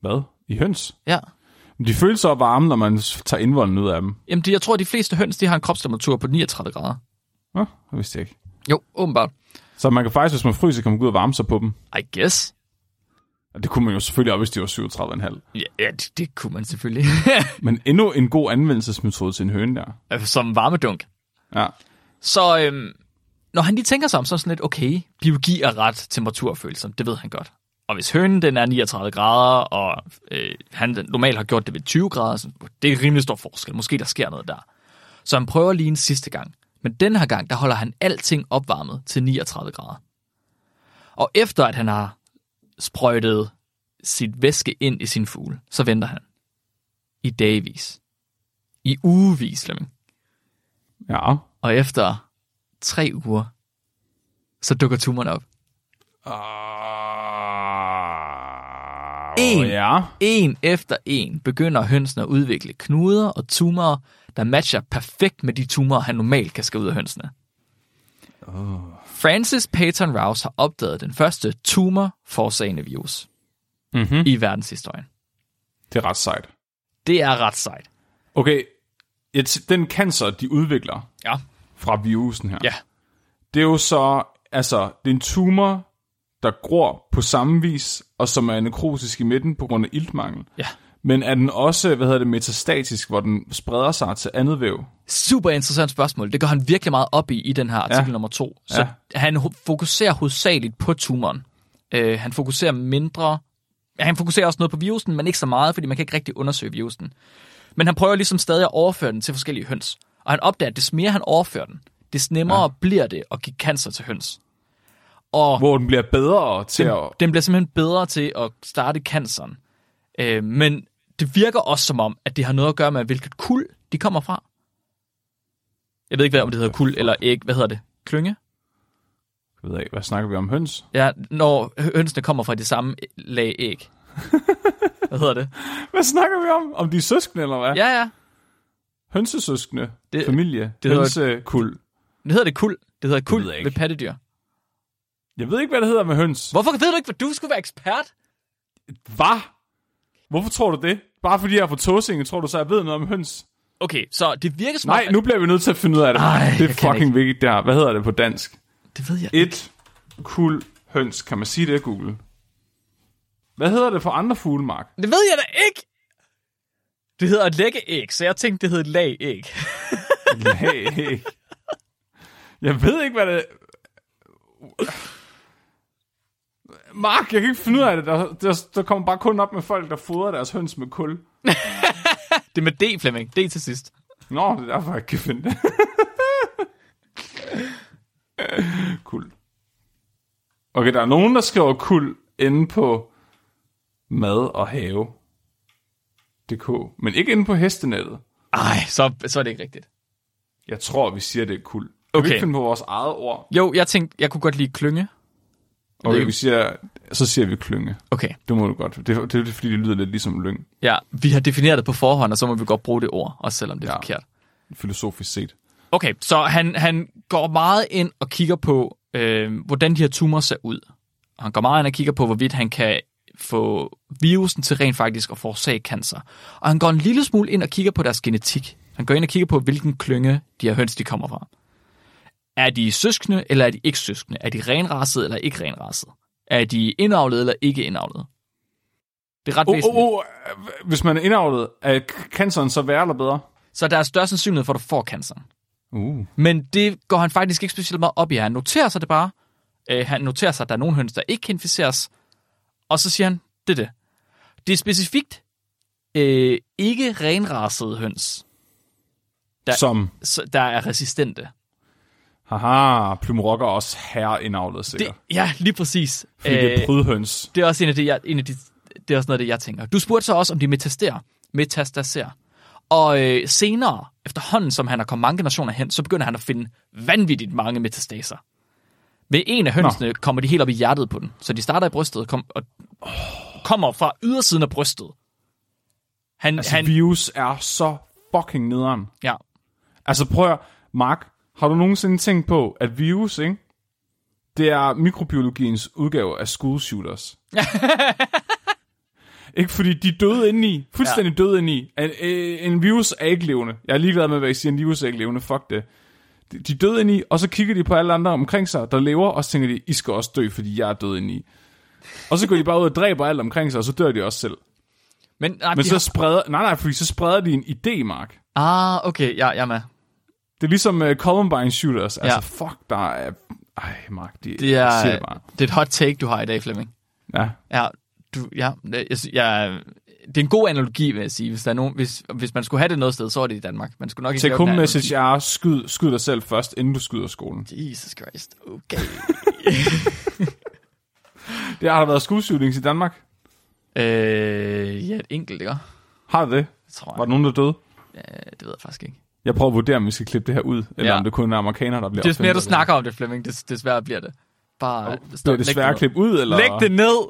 Hvad? I høns? Ja. De føles så varme, når man tager indvolden ud af dem. Jamen, de, jeg tror, at de fleste høns, de har en kropstemperatur på 39 grader. Nå, det vidste jeg ikke. Jo, åbenbart. Så man kan faktisk, hvis man fryser, kan man gå ud og varme sig på dem. I guess. Og det kunne man jo selvfølgelig også, hvis de var 37,5. Ja, ja det, det kunne man selvfølgelig. Men endnu en god anvendelsesmetode til en høne der. Som varmedunk. Ja. Så øhm, når han lige tænker sig om, så sådan lidt, okay, biologi er ret temperaturfølsom, det ved han godt. Og hvis hønen den er 39 grader, og øh, han normalt har gjort det ved 20 grader, så det er en rimelig stor forskel. Måske der sker noget der. Så han prøver lige en sidste gang. Men den her gang, der holder han alting opvarmet til 39 grader. Og efter at han har sprøjtet sit væske ind i sin fugle, så venter han. I dagvis. I ugevis, Flemming. Ja. Og efter tre uger, så dukker tumoren op. Uh, En. Ja. En efter en begynder hønsene at udvikle knuder og tumorer, der matcher perfekt med de tumorer, han normalt kan skære ud af hønsene. Oh. Francis Peyton Rouse har opdaget den første tumor-forårsagende virus Mm-hmm. i verdenshistorien. Det er ret sejt. Det er ret sejt. Okay, et, den cancer, de udvikler Ja. fra virusen her, Ja. det er jo så, altså, det er en tumor, der gror på samme vis, og som er nekrotisk i midten på grund af iltmangel. Ja. Men er den også, hvad hedder det, metastatisk, hvor den spreder sig til andet væv? Super interessant spørgsmål. Det går han virkelig meget op i i den her artikel Ja. nummer to. Så Ja. han fokuserer hovedsageligt på tumoren. Uh, han fokuserer mindre... Han fokuserer også noget på virusen, men ikke så meget, fordi man kan ikke rigtig undersøge virusen. Men han prøver ligesom stadig at overføre den til forskellige høns. Og han opdager, at des mere han overfører den, des nemmere ja. bliver det at give cancer til høns. Og Hvor den bliver bedre til den, at... den bliver simpelthen bedre til at starte canceren. Øh, men det virker også som om, at det har noget at gøre med, hvilket kul de kommer fra. Jeg ved ikke, hvad om det hedder kul eller æg. Hvad hedder det? Klynge? Jeg ved ikke, hvad snakker vi om? Høns? Ja, når hønsene kommer fra det samme lag æg. hvad hedder det? Hvad snakker vi om? Om de er søskende, eller hvad? Ja, ja. Hønsesøskende, Det- familie, det hedder- hønsekuld. Det hedder det kul. Det hedder kul ved pattedyr. Jeg ved ikke, hvad det hedder med høns. Hvorfor ved du ikke, hvad du skulle være ekspert? Hvad? Hvorfor tror du det? Bare fordi jeg er fra Tåsinge, tror du så, jeg ved noget om høns? Okay, så det virker som Nej, om... nu bliver vi nødt til at finde ud af det. Ej, det er fucking ikke. vigtigt, det her. Hvad hedder det på dansk? Det ved jeg Et kul høns. Kan man sige det, Google? Hvad hedder det for andre fuglemark? Det ved jeg da ikke! Det hedder et læggeæg, så jeg tænkte, det hed et lag æg. Lag. Jeg ved ikke, hvad det... Mark, jeg kan ikke finde ud af det. Der, der, der kommer bare kun op med folk, der fodrer deres høns med kul. Det er med D, Flemming. D til sidst. Nå, det er derfor, jeg ikke kan finde det. kul. Okay, der er nogen, der skriver kul inde på mad og have. DK, men ikke inde på hestenettet. Ej, så, så er det ikke rigtigt. Jeg tror, vi siger, det er kul. Kan Okay. vi ikke finde på vores eget ord? Jo, jeg tænkte, jeg kunne godt lide klynge. Okay, Det- vi siger, så siger vi klynge. Okay, Det må du godt. Det, det, det er fordi, det lyder lidt ligesom lyng, ja, vi har defineret det på forhånd, og så må vi godt bruge det ord, også selvom det er ja. Forkert. filosofisk set. Okay, så han, han går meget ind og kigger på, øh, hvordan de her tumorer ser ud. Og han går meget ind og kigger på, hvorvidt han kan få virusen til rent faktisk at forårsage cancer. Og han går en lille smule ind og kigger på deres genetik. Han går ind og kigger på, hvilken klynge de her høns, de kommer fra. Er de søskende, eller er de ikke søskende? Er de renrassede, eller ikke renrassede? Er de indavlede eller ikke indavlede? Det er ret Oh, væsentligt. oh, oh, hvis man er indavlet, er canceren så værre eller bedre? Så der er større sandsynlighed for, at du får cancer. Uh. Men det går han faktisk ikke specielt meget op i. Han noterer sig det bare. Øh, han noterer sig, at der er nogle høns, der ikke kan inficeres. Og så siger han, det er det. Det er specifikt øh, ikke renrasede høns, Der- Som, der er resistente. Haha, plumrokker er også herre indavlet Det, sikkert. ja, lige præcis. Fordi det er Øh, prydhøns. det er også en af de, jeg, en af de, det er også noget af det, jeg tænker. Du spurgte så også, om de metasterer. Metastaserer. Og øh, senere, efterhånden som han har kommet mange generationer hen, så begynder han at finde vanvittigt mange metastaser. Ved en af hønsene Nå. kommer de helt op i hjertet på den. Så de starter i brystet kom, og kommer fra ydersiden af brystet. Han, Altså, han, virus er så fucking nederen. ja, Altså prøv at, Mark, har du nogensinde tænkt på, at virus, ikke? Det er mikrobiologiens udgave af school shooters. ikke fordi de er døde indeni. Fuldstændig ja. døde indeni. En, øh, en virus er ikke levende. Jeg er ligeglad med, hvad I siger. En virus er ikke levende. Fuck det. De er døde indeni, og så kigger de på alle andre omkring sig, der lever, og så tænker de, I skal også dø, fordi jeg er død indeni. Og så går de bare ud og dræber alt omkring sig, og så dør de også selv. men, nej, Men så har, spreder, nej, nej, fordi så spreder de en idé, Mark. Ah, okay, ja, jeg er med. Det er ligesom uh, Columbine Shooters. Altså, Ja. fuck, der er... Ej, Mark, de, Det er, siger det bare. det er et hot take, du har i dag, Flemming. Ja. Ja, du, ja, jeg, jeg, det er en god analogi, vil jeg sige. Hvis, der er nogen, hvis, hvis man skulle have det noget sted, så er det i Danmark. Man skulle nok ikke Take home message er, skyd, skyd dig selv først, inden du skyder skolen. Jesus Christ, okay. Det har der været school i Danmark. øh, ja, et enkelt, ikke? Har det det? Tror Var der nogen, der døde? Ja, det ved jeg faktisk ikke. Jeg prøver at vurdere, om vi skal klippe det her ud, eller Ja. om det kun er amerikanere, der bliver Des mere du snakker om det, Flemming, des, desværre bliver det. Bare Det er det læg svære at klippe ud, eller? Læg det ned!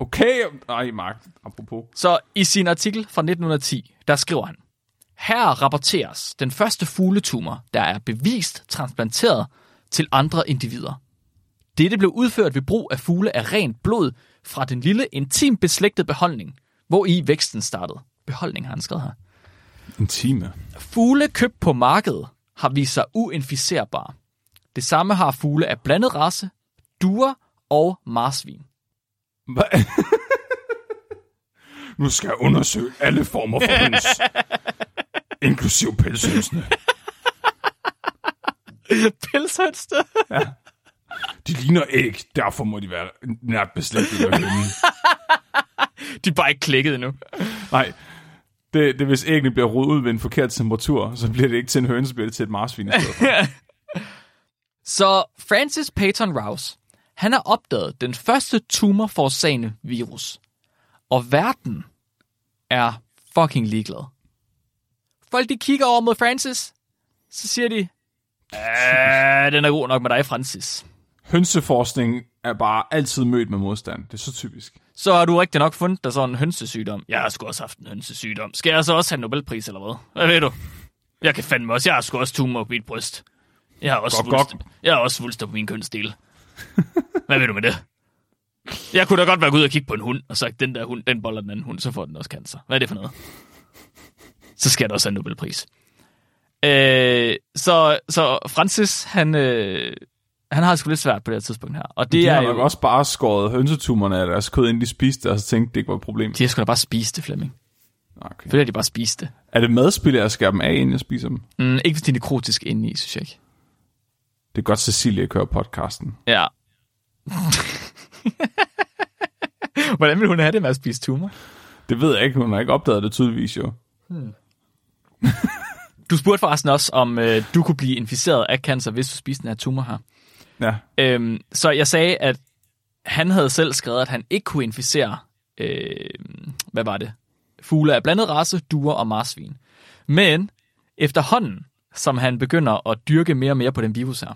Okay. Ej, Mark, apropos. Så i sin artikel fra 1910, der skriver han, her rapporteres den første fugletumor, der er bevist transplanteret til andre individer. Dette blev udført ved brug af fugle af rent blod fra den lille intim beslægtede beholdning, hvor i væksten startede. Beholdning har han skrevet her. En time. Fugle købt på markedet har vist sig uinficerbare. Det samme har fugle af blandet race, duer og marsvin. Hva? nu skal jeg undersøge alle former for høns. inklusiv pelshønsene. Pelshønste. De ligner æg, derfor må de være nært beslægtet med hønnen. De er bare ikke klikket endnu. Nej, det, det hvis æggene bliver rodet ud ved en forkert temperatur, så bliver det ikke til en høne, så bliver det til et marsvin. i stedet for. Så Francis Peyton Rouse, han har opdaget den første tumorforårsagende virus. Og verden er fucking ligeglad. Folk de kigger over mod Francis, så siger de, "Øh, den er god nok med dig, Francis. Hønseforskning er bare altid mødt med modstand. Det er så typisk. Så har du rigtig nok fundet dig sådan en hønsesygdom. Jeg har sgu også haft en hønsesygdom. Skal jeg så også have en Nobelpris, eller hvad? Hvad ved du? Jeg kan fandme også. Jeg har sgu også tumor på mit bryst. Jeg har også, gok. svulster, jeg har også svulster på min kønsdel. Hvad ved du med det? Jeg kunne da godt være ud og kigge på en hund, og sagt, den der hund, den boller den anden hund, så får den også cancer. Hvad er det for noget? Så skal der også have en Nobelpris. Øh, så, så Francis, han, øh, han har det sgu lidt svært på det her tidspunkt her. Og det De er har jo, også bare skåret hønsetumerne af deres kød, inden de spiste det, og så tænkte, det ikke var et problem. de har sgu da bare spist det, Flemming. Okay. Selvfølgelig har de bare spist det. Er det madspil, jeg skærer dem af, inden jeg spiser dem? Mm, ikke hvis de er nekrotisk inde i, synes jeg ikke. Det er godt, Cecilie kører podcasten. Ja. Hvordan vil hun have det med at spise tumor? Det ved jeg ikke, hun har ikke opdaget det tydeligvis jo. Du spurgte forresten også, om øh, du kunne blive inficeret af cancer, hvis du spiste den her tumor her. Ja, Øhm, så jeg sagde, at han havde selv skrevet, at han ikke kunne inficere, øh, hvad var det? Fugle af blandet race, duer og marsvin. Men efterhånden, som han begynder at dyrke mere og mere på den virus her,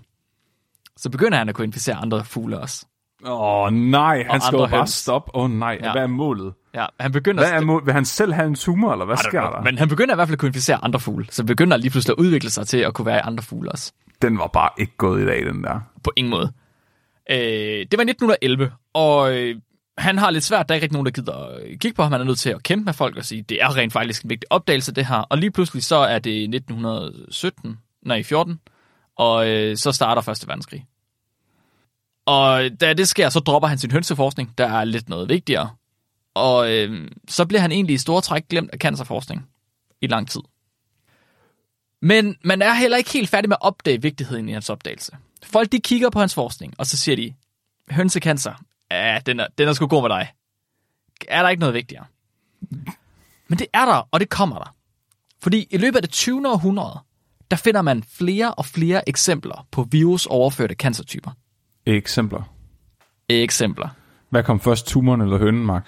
så begynder han at kunne inficere andre fugle også. Åh oh, nej, han skal jo bare høns. stoppe. Åh oh, nej, Ja. hvad er målet? Ja, han begynder Hvad er målet? Vil han selv have en tumor, eller hvad sker der? Men han begynder i hvert fald at kunne inficere andre fugle, så begynder lige pludselig at udvikle sig til at kunne være i andre fugle også. Den var bare ikke gået i dag, den der. På ingen måde. Øh, det var 1911, og øh, han har lidt svært, der er ikke rigtig nogen, der gider at kigge på ham. Han er nødt til at kæmpe med folk og sige, det er rent faktisk en vigtig opdagelse, det her. Og lige pludselig så er det 1917, nej 14, og øh, så starter Første Verdenskrig. Og da det sker, så dropper han sin hønseforskning, der er lidt noget vigtigere. Og øh, så bliver han egentlig i store træk glemt af cancerforskning i lang tid. Men man er heller ikke helt færdig med at opdage vigtigheden i hans opdagelse. Folk de kigger på hans forskning, og så siger de, hønsecancer, ja, den er, den er sgu god med dig. Er der ikke noget vigtigere? Men det er der, og det kommer der. Fordi i løbet af det 20. århundrede, der finder man flere og flere eksempler på virusoverførte cancertyper. Eksempler. Eksempler. Hvad kom først, tumoren eller hønen, Mark?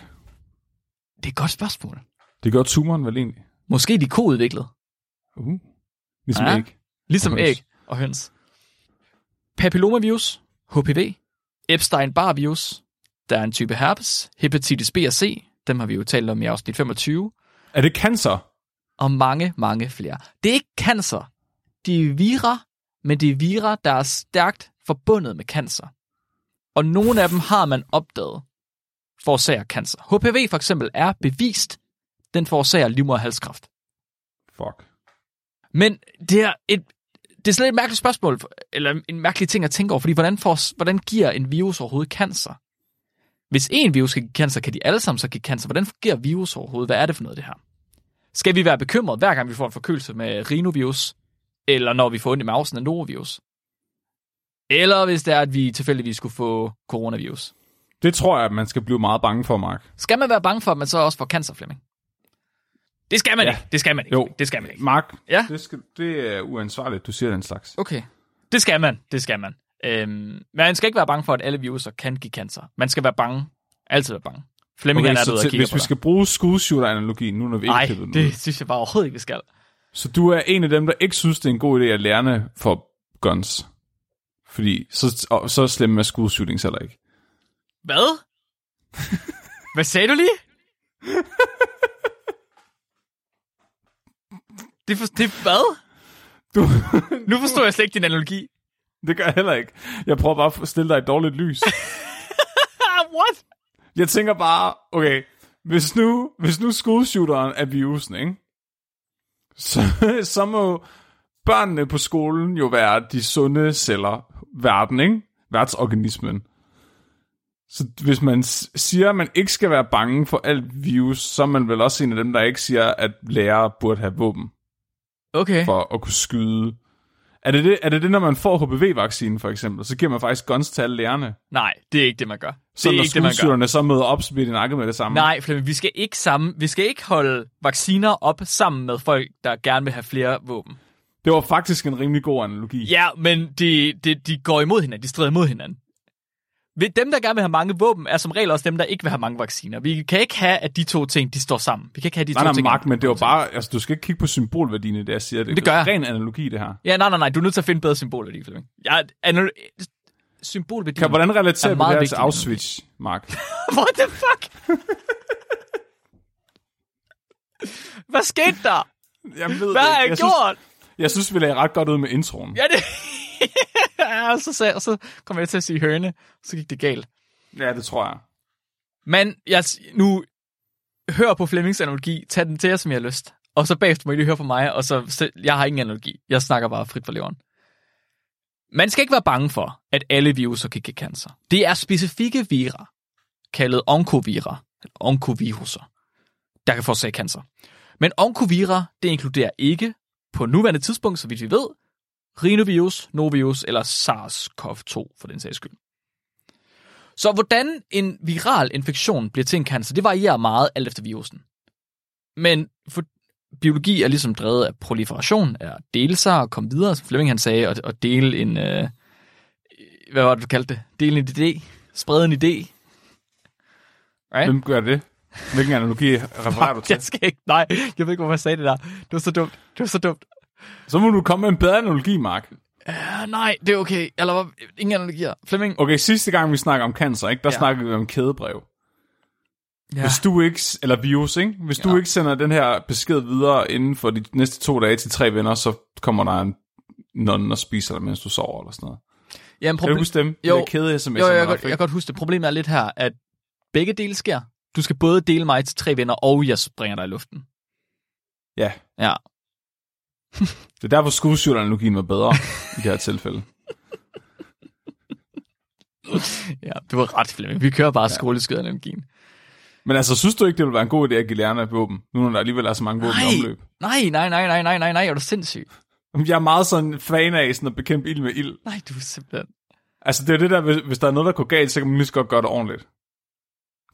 Det er et godt spørgsmål. Det gør tumoren vel egentlig? Måske de koudviklet. Uh. Ligesom Ja. æg. Ligesom Og høns. æg og høns. Papillomavirus, HPV, Epstein-Barr virus, der er en type herpes, hepatitis B og C, dem har vi jo talt om i afsnit 25, Er det cancer? og mange, mange flere. Det er ikke cancer. De er vira, men det er vira, der er stærkt forbundet med cancer. Og nogle af dem har man opdaget forårsager cancer. HPV for eksempel er bevist, den forårsager livmoderhalskræft. Fuck. Men det er et, det er slet et mærkeligt spørgsmål, eller en mærkelig ting at tænke over, fordi hvordan, får, hvordan giver en virus overhovedet cancer? Hvis en virus kan give cancer, kan de alle sammen så give cancer. Hvordan fungerer virus overhovedet? Hvad er det for noget, det her? Skal vi være bekymrede, hver gang vi får en forkølelse med rhinovirus, eller når vi får ondt i mausen af norovirus? Eller hvis det er, at vi tilfældigvis skulle få coronavirus? Det tror jeg, at man skal blive meget bange for, Mark. Skal man være bange for, at man så også får cancer, Flemming? Det skal man Ja. ikke. Det skal man ikke. Jo. Det skal man ikke. Mark, Ja. det, skal, det er uansvarligt, du siger den slags. Okay. Det skal man. Det skal man. Øhm, man skal ikke være bange for, at alle viruser kan give cancer. Man skal være bange. Altid være bange. Flemming okay, er derude og kigger hvis vi dig. skal bruge skudshooter-analogien, nu når vi Nej, ikke ud. det synes jeg bare overhovedet ikke, vi skal. Så du er en af dem, der ikke synes, det er en god idé at lærne for guns. Fordi så, og, så slemme med skudshooting heller ikke. Hvad? Hvad sagde du lige? Det, for, det hvad? Du, Nu forstår jeg slet ikke din analogi. det gør jeg heller ikke. Jeg prøver bare at stille dig et dårligt lys. What? Jeg tænker bare, okay, hvis nu, hvis nu skudeshooteren er virusen, ikke? Så, så må børnene på skolen jo være de sunde celler, verden, ikke? Værtsorganismen. Så hvis man siger, at man ikke skal være bange for alt virus, så er man vel også en af dem, der ikke siger, at lærere burde have våben Okay. for at kunne skyde. Er det det, er det, det når man får HPV-vaccinen for eksempel, så giver man faktisk guns til alle lærerne? Nej, det er ikke det, man gør. Så det er når ikke det, man gør. så møder op, så bliver de nakket med det samme? Nej, Flemming, vi skal ikke sammen, vi skal ikke holde vacciner op sammen med folk, der gerne vil have flere våben. Det var faktisk en rimelig god analogi. Ja, men de, de, de går imod hinanden, de strider imod hinanden. Dem, der gerne vil have mange våben, er som regel også dem, der ikke vil have mange vacciner. Vi kan ikke have, at de to ting, de står sammen. Vi kan ikke have de Nej, to nej, ting. Mark, men det var bare, altså, du skal ikke kigge på symbolværdien i det, jeg siger. Det, Det gør jeg. er ren analogi, det her. Ja, nej, nej, nej, du er nødt til at finde bedre symboler, lige, Flemming. Ja, anal- symbolværdien. Kan, hvordan relaterer er du det her til Auschwitz, Mark? What the fuck? Hvad skete der? Jeg ved Hvad har jeg Synes, gjort? jeg synes, vi lagde ret godt ud med introen. Ja, det... ja, så, sag, så kom jeg til at sige høne, så gik det galt. Ja, det tror jeg. Men jeg, nu hør på Flemmings analogi, tag den til jer, som jeg har lyst. Og så bagefter må I lige høre på mig, og så, så jeg har ingen analogi. Jeg snakker bare frit fra leveren. Man skal ikke være bange for, at alle viruser kan give cancer. Det er specifikke vira, kaldet onkovira, eller onkoviruser, der kan forårsage cancer. Men onkovira, det inkluderer ikke, på nuværende tidspunkt, så vidt vi ved, rhinovirus, novirus eller SARS-CoV-2 for den sags skyld. Så hvordan en viral infektion bliver til en cancer, det varierer meget alt efter virusen. Men for biologi er ligesom drevet af proliferation, af at dele sig og komme videre, som Flemming han sagde, og, og dele en, øh, hvad var det, du kaldte det? Dele en idé, sprede en idé. Right? Hvem gør det? Hvilken analogi refererer du til? Jeg skal ikke, nej, jeg ved ikke, hvorfor jeg sagde det der. Det var så dumt, det var så dumt. Så må du komme med en bedre analogi, Mark. Uh, nej, det er okay. Eller ingen analogier. Flemming. Okay, sidste gang vi snakker om cancer, ikke, der Ja. snakkede vi om kædebrev. Ja. Hvis du ikke, eller virus, ikke? Hvis ja. Du ikke sender den her besked videre inden for de næste to dage til tre venner, så kommer der en nogen og spiser dig, mens du sover eller sådan noget. Jamen, Kan du huske dem? Jo. De der kæde sms'er, Jo, jeg, godt, jeg kan godt huske det. Problemet er lidt her, at begge dele sker. Du skal både dele mig til tre venner, og jeg springer dig i luften. Ja, Ja. Det er derfor skudshooter-analogien var bedre i det her tilfælde. Ja, du var ret, Flemming. Vi kører bare ja. skoleskødeanalogien. Men altså, synes du ikke, det ville være en god idé at give lærerne et våben, nu når der alligevel er så mange våben i omløb? Nej, nej, nej, nej, nej, nej, nej, er du sindssyg? Jeg er meget sådan fan af sådan at bekæmpe ild med ild. Nej, du er simpelthen... Altså, det er det der, hvis, hvis der er noget, der går galt, så kan man lige så godt gøre det ordentligt.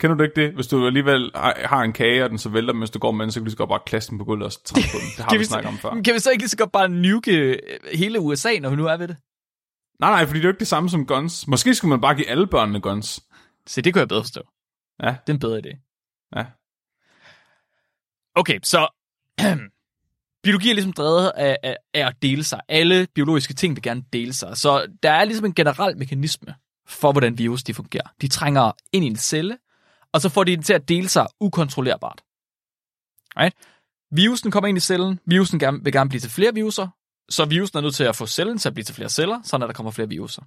Kender du ikke det? Hvis du alligevel har- en kage, og den så vælter, mens du går med den, så kan du lige så godt bare klasse den på gulvet og så træde på den. Det har vi snakket om før. kan vi så ikke lige så godt bare nuke øh, hele USA, når vi nu er ved det? Nej, nej, fordi det er jo ikke det samme som guns. Måske skulle man bare give alle børnene guns. Se, det kunne jeg bedre forstå. Ja. Det er en bedre idé. Ja. Okay, så biologi er ligesom drevet af, af, af at dele sig. Alle biologiske ting vil gerne dele sig. Så der er ligesom en generel mekanisme for, hvordan virus de fungerer. De trænger ind i en celle, og så får de den til at dele sig ukontrollerbart. Right? Virusen kommer ind i cellen. Virusen vil gerne blive til flere viruser. Så virusen er nødt til at få cellen til at blive til flere celler, så der kommer flere viruser.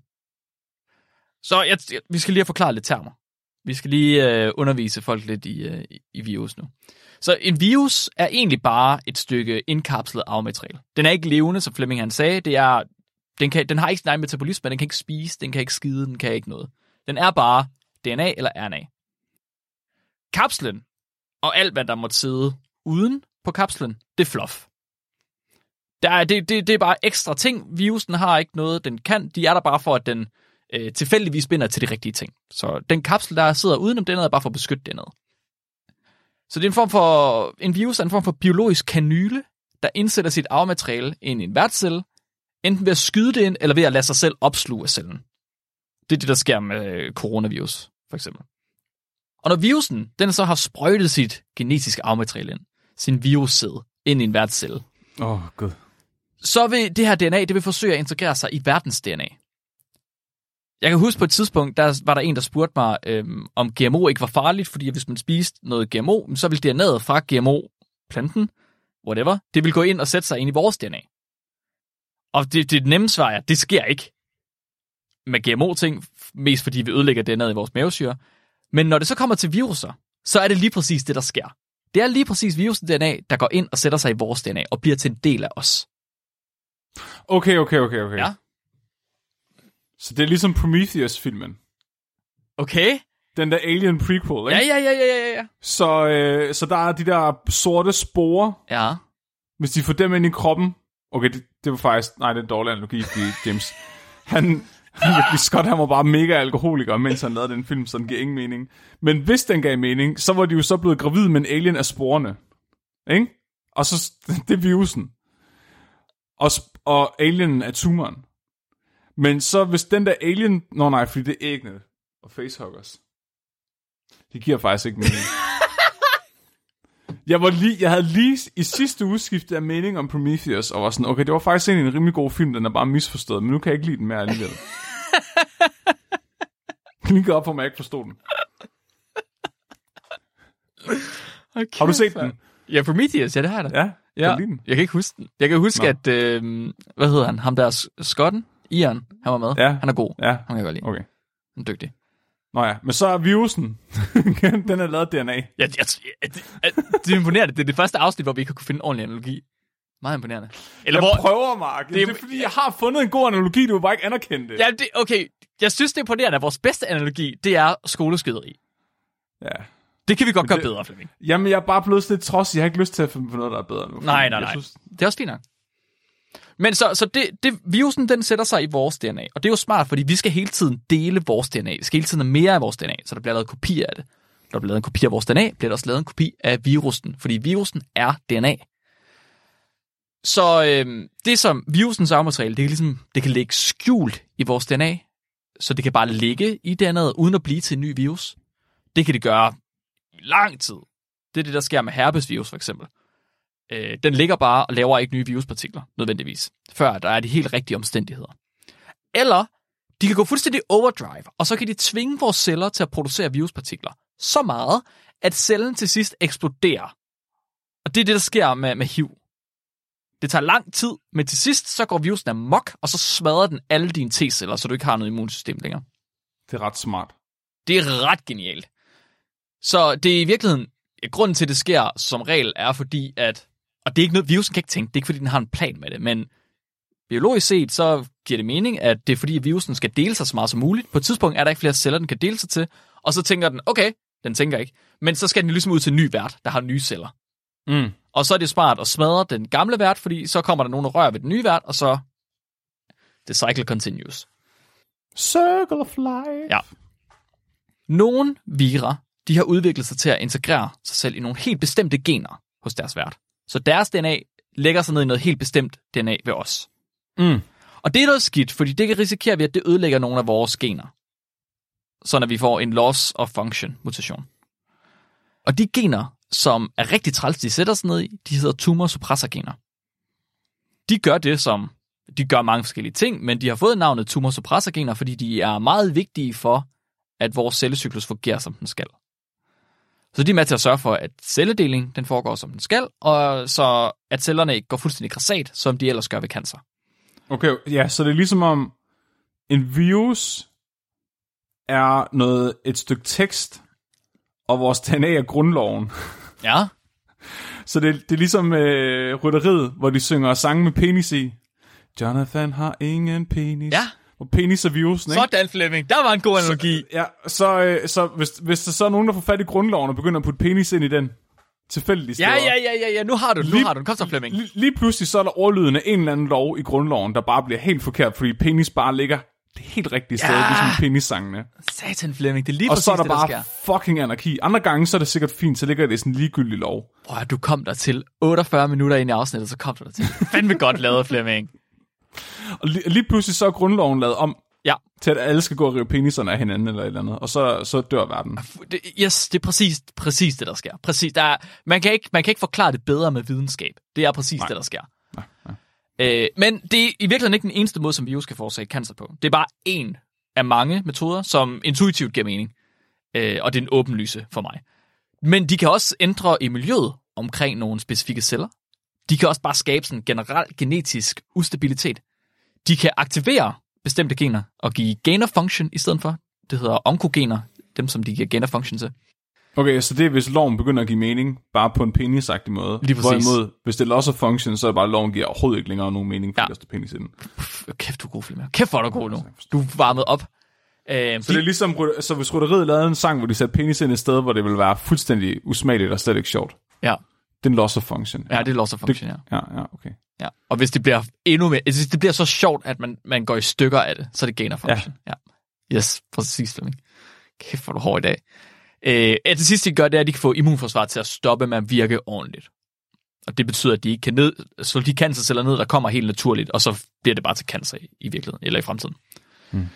Så jeg, jeg, vi skal lige have forklaret lidt termer. Vi skal lige øh, undervise folk lidt i, øh, i- i virus nu. Så en virus er egentlig bare et stykke indkapslet arvemateriale. Den er ikke levende, som Flemming han sagde. Det er, den, kan, den har ikke sin egen metabolisme, den kan ikke spise, den kan ikke skide, den kan ikke noget. Den er bare DNA eller RNA. Kapslen og alt, hvad der måtte sidde uden på kapslen, det er fluff. Der er, det, det, det er bare ekstra ting. Virusen har ikke noget, den kan. De er der bare for, at den øh, tilfældigvis binder til de rigtige ting. Så den kapsel, der sidder udenom den, er bare for at beskytte den Så det er en form for, en virus er en form for biologisk kanyle, der indsætter sit arvemateriale ind i en værtscelle, enten ved at skyde det ind, eller ved at lade sig selv opsluge af cellen. Det er det, der sker med øh, coronavirus, for eksempel. Og når virusen, den så har sprøjtet sit genetiske arvemateriale ind, sin virussæde, ind i en værtscelle, Åh, oh, gud. så vil det her DNA, det vil forsøge at integrere sig i verdens DNA. Jeg kan huske på et tidspunkt, der var der en, der spurgte mig, øhm, om GMO ikke var farligt, fordi hvis man spiste noget GMO, så ville DNA'et fra GMO-planten, whatever, det vil gå ind og sætte sig ind i vores DNA. Og det, det nemme svar er, det sker ikke med GMO-ting, mest fordi vi ødelægger DNA'et i vores mavesyre. Men når det så kommer til viruser, så er det lige præcis det, der sker. Det er lige præcis virusen DNA, der går ind og sætter sig i vores DNA og bliver til en del af os. Okay, okay, okay, okay. Ja. Så det er ligesom Prometheus-filmen. Okay. Den der Alien prequel, Ja, ikke? ja, ja, ja, ja, ja. Så, øh, så der er de der sorte sporer, Ja. hvis de får dem ind i kroppen. Okay, det, det var faktisk... Nej, det er en dårlig analogi, fordi James... Han, Ridley Scott, han var bare mega alkoholiker, mens han lavede den film, så den giver ingen mening. Men hvis den gav mening, så var de jo så blevet gravid med en alien af sporene. Ikke? Og så, det er virusen. Og, og alienen er tumoren. Men så hvis den der alien... Nå nej, fordi det er æggene og facehuggers. Det giver faktisk ikke mening. Jeg, var lige, jeg havde lige i sidste uge skiftet af mening om Prometheus, og var sådan, okay, det var faktisk egentlig en rimelig god film, den er bare misforstået, men nu kan jeg ikke lide den mere alligevel. Gå op for mig, jeg ikke forstod den. Okay, Har du set den? Ja, Prometheus, ja, det har jeg da. Ja, ja. kan du lide den? Jeg kan ikke huske den. Jeg kan huske, Nå. at, øh, hvad hedder han, ham der skotten, Ian, han var med. Ja. Han er god. Ja, Han kan jeg godt lide. okay. Han er dygtig. Nå ja, men så er virusen, den er lavet af DNA. Ja, jeg, jeg, det, det er imponerende. Det er det første afsnit, hvor vi ikke har kunne finde en ordentlig analogi. Meget imponerende. Eller Jeg hvor... prøver, Mark. Det, Det er- det er fordi, jeg har fundet en god analogi, du vil bare ikke anerkende det. Ja, det, okay. Jeg synes, det er imponerende, at vores bedste analogi, det er skoleskyderi. ja. Det kan vi godt gøre det- bedre, Flemming. Jamen, jeg er bare blevet lidt trods. Jeg har ikke lyst til at finde på noget, der er bedre nu. Nej, nej, nej. Synes, Det er også fint nok. Men så, så det, det, virusen, den sætter sig i vores DNA. Og det er jo smart, fordi vi skal hele tiden dele vores DNA. Vi skal hele tiden have mere af vores DNA, så der bliver lavet kopier af det. Når der bliver lavet en kopi af vores DNA, bliver der også lavet en kopi af virusen. Fordi virusen er DNA. Så øh, det som virusens arvmateriale, det kan ligesom, det kan ligge skjult i vores DNA. Så det kan bare ligge i DNA'et, uden at blive til en ny virus. Det kan det gøre i lang tid. Det er det, der sker med herpesvirus for eksempel. Øh, den ligger bare og laver ikke nye viruspartikler, nødvendigvis, før der er de helt rigtige omstændigheder. Eller de kan gå fuldstændig overdrive, og så kan de tvinge vores celler til at producere viruspartikler så meget, at cellen til sidst eksploderer. Og det er det, der sker med, med HIV. Det tager lang tid, men til sidst så går virusen amok, og så smadrer den alle dine T-celler, så du ikke har noget immunsystem længere. det er ret smart. Det er ret genialt. Så det er i virkeligheden, grunden til, at det sker som regel, er fordi, at, og det er ikke noget, virusen kan ikke tænke, det er ikke fordi, den har en plan med det, men biologisk set, så giver det mening, at det er fordi, at virusen skal dele sig så meget som muligt. På et tidspunkt er der ikke flere celler, den kan dele sig til, og så tænker den, okay, den tænker ikke. Men så skal den ligesom ud til en ny vært, der har nye celler. Mm. Og så er det smart at smadre den gamle vært, fordi så kommer der nogen, der rører ved den nye vært, og så the cycle continues. Circle of life. Ja. Nogle vira, de har udviklet sig til at integrere sig selv i nogle helt bestemte gener hos deres vært. Så deres DNA lægger sig ned i noget helt bestemt DNA ved os. Mm. Og det er noget skidt, fordi det kan risikere vi, at det ødelægger nogle af vores gener. Så når vi får en loss of function mutation. Og de gener, som er rigtig træls, de sætter sig ned i, de hedder tumor-suppressor-gener. De gør det, som de gør mange forskellige ting, men de har fået navnet tumor-suppressor-gener, fordi de er meget vigtige for, at vores cellecyklus fungerer, som den skal. Så de er med til at sørge for, at celledeling den foregår, som den skal, og så at cellerne ikke går fuldstændig græsat, som de ellers gør ved cancer. Okay, ja, så det er ligesom om en virus er noget, et stykke tekst, og vores DNA er grundloven. Ja, Så det, det er ligesom øh, rytteriet, hvor de synger sange med penis i. Jonathan har ingen penis. Ja. Og penis er virusen, ikke? sådan Flemming. Der var en god analogi. Ja, så, øh, så hvis, hvis der så er nogen, der får fat i grundloven og begynder at putte penis ind i den, tilfældigt steder. Ja, ja, ja, ja, ja, nu har du den, nu Lige- har du den. Kom så, Flemming. Lige, lige pludselig så er der ordlyden af en eller anden lov i grundloven, der bare bliver helt forkert, fordi penis bare ligger det helt rigtige sted, Ja. ligesom penissangene. Satan, Flemming, det er lige Og præcis så er der det, bare der sker. fucking anarki. Andre gange, så er det sikkert fint, så ligger det i sådan en ligegyldig lov. At du kom der til 48 minutter ind i afsnittet, så kom du der til. Fandme godt lavet, Flemming. Og lige, lige pludselig så er grundloven lavet om Ja, til, at alle skal gå og rive peniserne af hinanden eller et eller andet, og så, så dør verden. det, yes, det er præcis, præcis det, der sker. Præcis, der er, man, kan ikke, man kan ikke forklare det bedre med videnskab. Det er præcis Nej. det, der sker. Øh, men det er i virkeligheden ikke den eneste måde, som virus kan forårsage cancer på. Det er bare en af mange metoder, som intuitivt giver mening. Øh, og det er en åbenlyse for mig. Men de kan også ændre i miljøet omkring nogle specifikke celler. De kan også bare skabe sådan generel genetisk ustabilitet. De kan aktivere bestemte gener og give gain of function i stedet for. Det hedder onkogener, dem som de giver gain of function til. Okay, så det er, hvis loven begynder at give mening, bare på en penisagtig måde. Lige præcis. Hvorimod, hvis det er loss of function, så er det bare, at loven giver overhovedet ikke længere nogen mening, for Ja. ja. der står penis i den. Kæft, du er god, Flemming. Kæft, hvor er du god nu. Du er varmet op. Øh, Så det er ligesom, så hvis rytteriet lavede en sang, hvor de satte penis ind et sted, hvor det ville være fuldstændig usmageligt og slet ikke sjovt. ja. Det er en loss of function. ja, det er loss of function, ja. Ja, ja, okay. Ja. Og hvis det bliver endnu mere, hvis det bliver så sjovt, at man, man går i stykker af det, så er det gain of function. Ja. ja. Yes, præcis, Flemming. Kæft, hvor du hård i dag. Øh, at det sidste, de gør, det er, at de kan få immunforsvaret til at stoppe med at virke ordentligt. Og det betyder, at de ikke kan ned, slå de cancerceller ned, der kommer helt naturligt, og så bliver det bare til cancer i, i virkeligheden, eller i fremtiden. Hmm.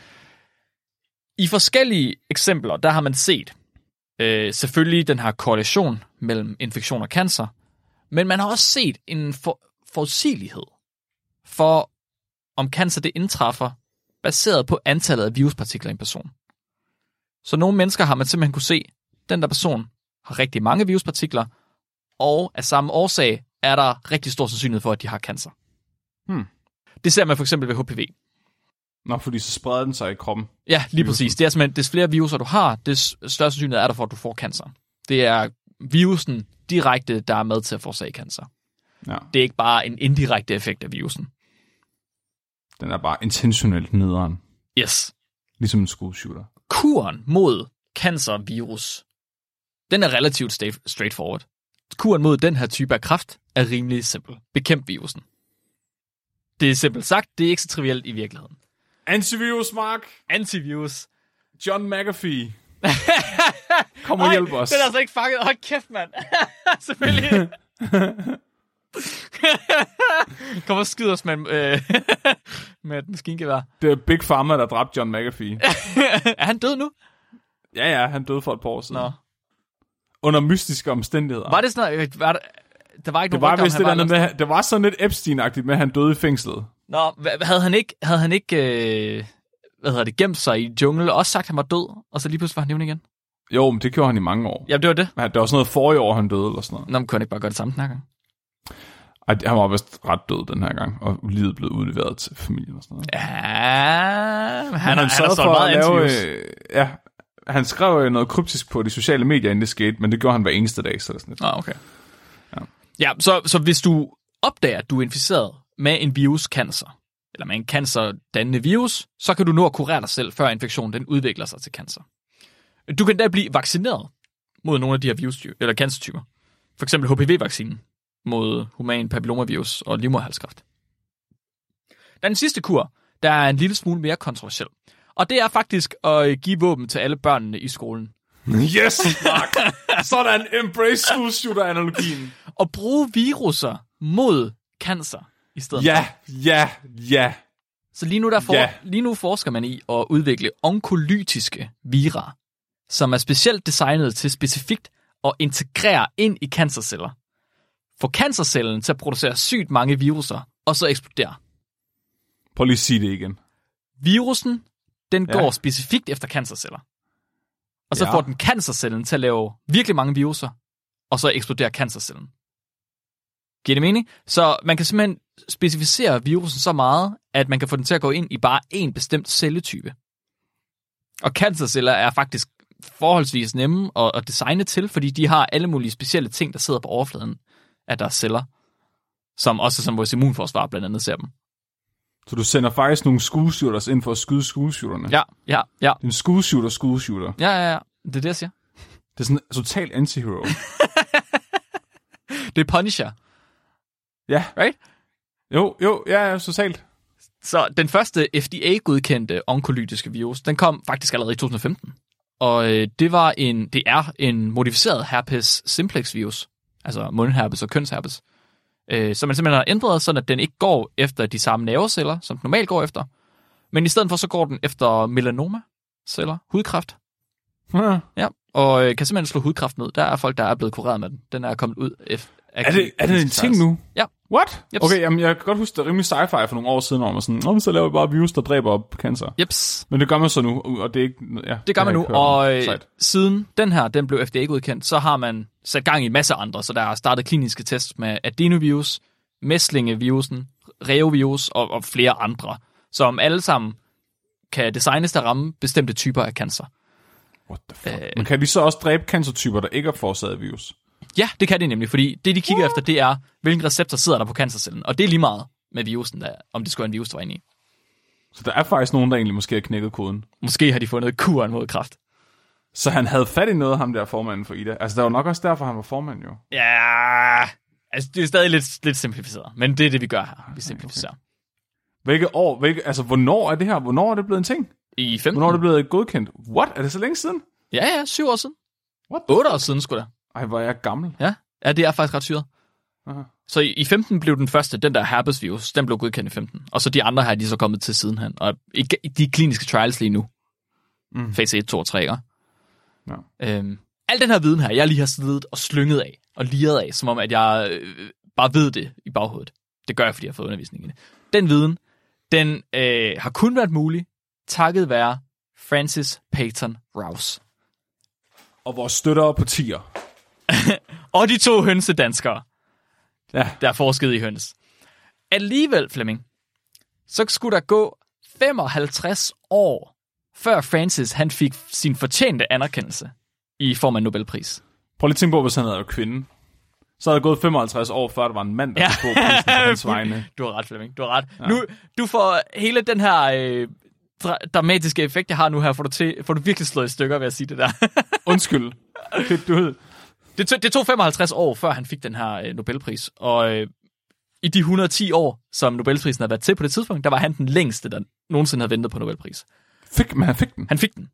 I forskellige eksempler, der har man set øh, selvfølgelig den her korrelation mellem infektion og cancer, men man har også set en for, forudsigelighed for, om cancer det indtræffer, baseret på antallet af viruspartikler i en person. Så nogle mennesker har man simpelthen kunne se, den der person har rigtig mange viruspartikler, og af samme årsag er der rigtig stor sandsynlighed for, at de har cancer. Hmm. Det ser man for eksempel ved HPV. Nå, fordi så spreder den sig i kroppen. Ja, lige præcis. Det er simpelthen, des flere viruser du har, des større sandsynlighed er der for, at du får cancer. Det er virusen direkte, der er med til at forårsage cancer. Ja, Det er ikke bare en indirekte effekt af virusen. den er bare intentionelt nederen. Yes. Ligesom en shooter. Kuren mod cancervirus, den er relativt straightforward. Kuren mod den her type af kræft er rimelig simpel. Bekæmp virusen. Det er simpelt sagt, det er ikke så trivielt i virkeligheden. Antivirus, Mark! Antivirus. John McAfee. Kom og hjælp os. Den er altså ikke fanget. Hold kæft, mand. Selvfølgelig. Kom og skyd os med, øh, med et maskingevær. Det er Big Pharma, der dræbte John McAfee. Er han død nu? ja, ja, han døde for et par år siden. Nå. Under mystiske omstændigheder. Var det sådan noget, var der, der var ikke det var om, vist det der var med, det var sådan lidt Epstein-agtigt med, at han døde i fængslet. Nå, havde han ikke, havde han ikke øh, hvad hedder det, gemt sig i jungle, og også sagt, at han var død, og så lige pludselig var han nævnt igen? Jo, men det gjorde han i mange år. Ja, det var det. Men det var sådan noget forrige år, han døde, eller sådan noget. Nå, men kunne han ikke bare gøre det samme den her gang? Ej, han var vist ret død den her gang, og livet blev udleveret til familien og sådan noget. Ja, han, han, han har solgt meget lave, øh, ja, han skrev øh, noget kryptisk på de sociale medier, inden det skete, men det gjorde han hver eneste dag, så sådan lidt. Nå, okay. Ja. Ja, så, så hvis du opdager, at du er inficeret med en viruscancer, eller med en cancerdannende virus, så kan du nå at kurere dig selv, før infektionen den udvikler sig til cancer. Du kan da blive vaccineret mod nogle af de her virustyper, eller cancertyper. For eksempel HPV-vaccinen mod human papillomavirus og livmoderhalskræft. Der er den sidste kur, der er en lille smule mere kontroversiel. Og det er faktisk at give våben til alle børnene i skolen. Yes, Mark! Sådan, embrace school shooter-analogien. Og bruge viruser mod cancer i stedet. Ja, ja, ja. Så lige nu, der for, Ja. lige nu forsker man i at udvikle onkolytiske vira, som er specielt designet til specifikt at integrere ind i cancerceller. Få cancercellen til at producere sygt mange viruser, og så eksplodere. Prøv lige at sige det igen. Virusen, den Ja. går specifikt efter cancerceller. Og så Ja. får den cancercellen til at lave virkelig mange viruser, og så eksploderer cancercellen. Giver det mening? Så man kan simpelthen specificere virusen så meget, at man kan få den til at gå ind i bare en bestemt celletype. Og cancerceller er faktisk forholdsvis nemme at, at designe til, fordi de har alle mulige specielle ting, der sidder på overfladen af deres celler, som også som vores immunforsvar blandt andet ser dem. Så du sender faktisk nogle school ind for at skyde school Ja, ja, ja. Det er en school shooter, school shooter. Ja, ja, ja. Det er det, jeg siger. Det er sådan en total anti-hero. Det er Punisher, ja. right? Jo, jo, ja, ja, totalt. Så den første FDA-godkendte onkolytiske virus, den kom faktisk allerede i 2015. Og øh, det var en, det er en modificeret herpes simplex virus, altså mundherpes og kønsherpes, øh, som man simpelthen har ændret, sådan at den ikke går efter de samme nerveceller, som den normalt går efter, men i stedet for så går den efter melanoma-celler, hudkræft, Ja. ja, og øh, kan simpelthen slå hudkræft ned. Der er folk, der er blevet kureret med den. Den er kommet ud. Er det, er det en ting nu? Ja. What? Jeps. Okay, jamen, jeg kan godt huske, det er rimelig sci-fi for nogle år siden, om sådan, om så laver vi bare virus, der dræber op cancer. Jeps. Men det gør man så nu, og det er ikke... Ja, Det gør man nu, og øh, siden den her den blev FDA-godkendt, så har man sat gang i en masse andre, så der er startet kliniske tests med adenovirus, mæslingevirusen, reovirus og, og flere andre, som alle sammen kan designes til at ramme bestemte typer af cancer. What the fuck? Men kan de så også dræbe cancertyper, der ikke er forårsaget virus? Ja, det kan de nemlig, fordi det de kigger efter, det er, hvilken receptor sidder der på cancercellen, og det er lige meget med virusen, der, om det skulle være en virus, der var inde i. Så der er faktisk nogen, der egentlig måske har knækket koden. Måske har de fundet kuren mod kræft. Så han havde fat i noget, ham der formanden for Ida. Altså, der var nok også derfor, han var formand jo. Ja, altså det er stadig lidt, lidt simplificeret, men det er det, vi gør her. Vi simplificerer. Hvilke år, hvilke, altså, hvornår er det her? Hvornår er det blevet en ting? I 15? Hvornår er det blevet godkendt? What? Er det så længe siden? Ja, ja, syv år siden. What? 8 år siden, skulle der. Ej, hvor er jeg gammel. Ja, ja det er faktisk ret syret. Aha. Så i, i 15 blev den første, den der herpesvirus, den blev godkendt i 15. Og så de andre her, de er så kommet til sidenhen. Og i, i de kliniske trials lige nu. Mm. Fase 1, 2 og 3, ikke? Ja. Øhm, al den her viden her, jeg lige har siddet og slynget af, og liret af, som om at jeg øh, bare ved det i baghovedet. Det gør jeg, fordi jeg har fået undervisning i det. Den viden, den øh, har kun været mulig, takket være Francis Peyton Rouse. Og vores støttere på tier. Og de to hønsedanskere, Ja. der er forsket i høns. Alligevel, Flemming, så skulle der gå 55 år, før Francis han fik sin fortjente anerkendelse i form af Nobelpris. Prøv lige at tænke på, hvis han havde været kvinde. Så havde det gået 55 år, før der var en mand, der Ja. få prisen på hans vegne. Du har ret, Flemming. Du har ret. Ja. Nu, du får hele den her øh, dra- dramatiske effekt, jeg har nu her, får du, til, får du virkelig slået i stykker ved at sige det der. Undskyld. Fedt, du. Det, tog, det tog 55 år, før han fik den her øh, Nobelpris. Og øh, i de 110 år, som Nobelprisen har været til på det tidspunkt, der var han den længste, der nogensinde havde ventet på Nobelpris. Fik, men han fik den. Han fik den.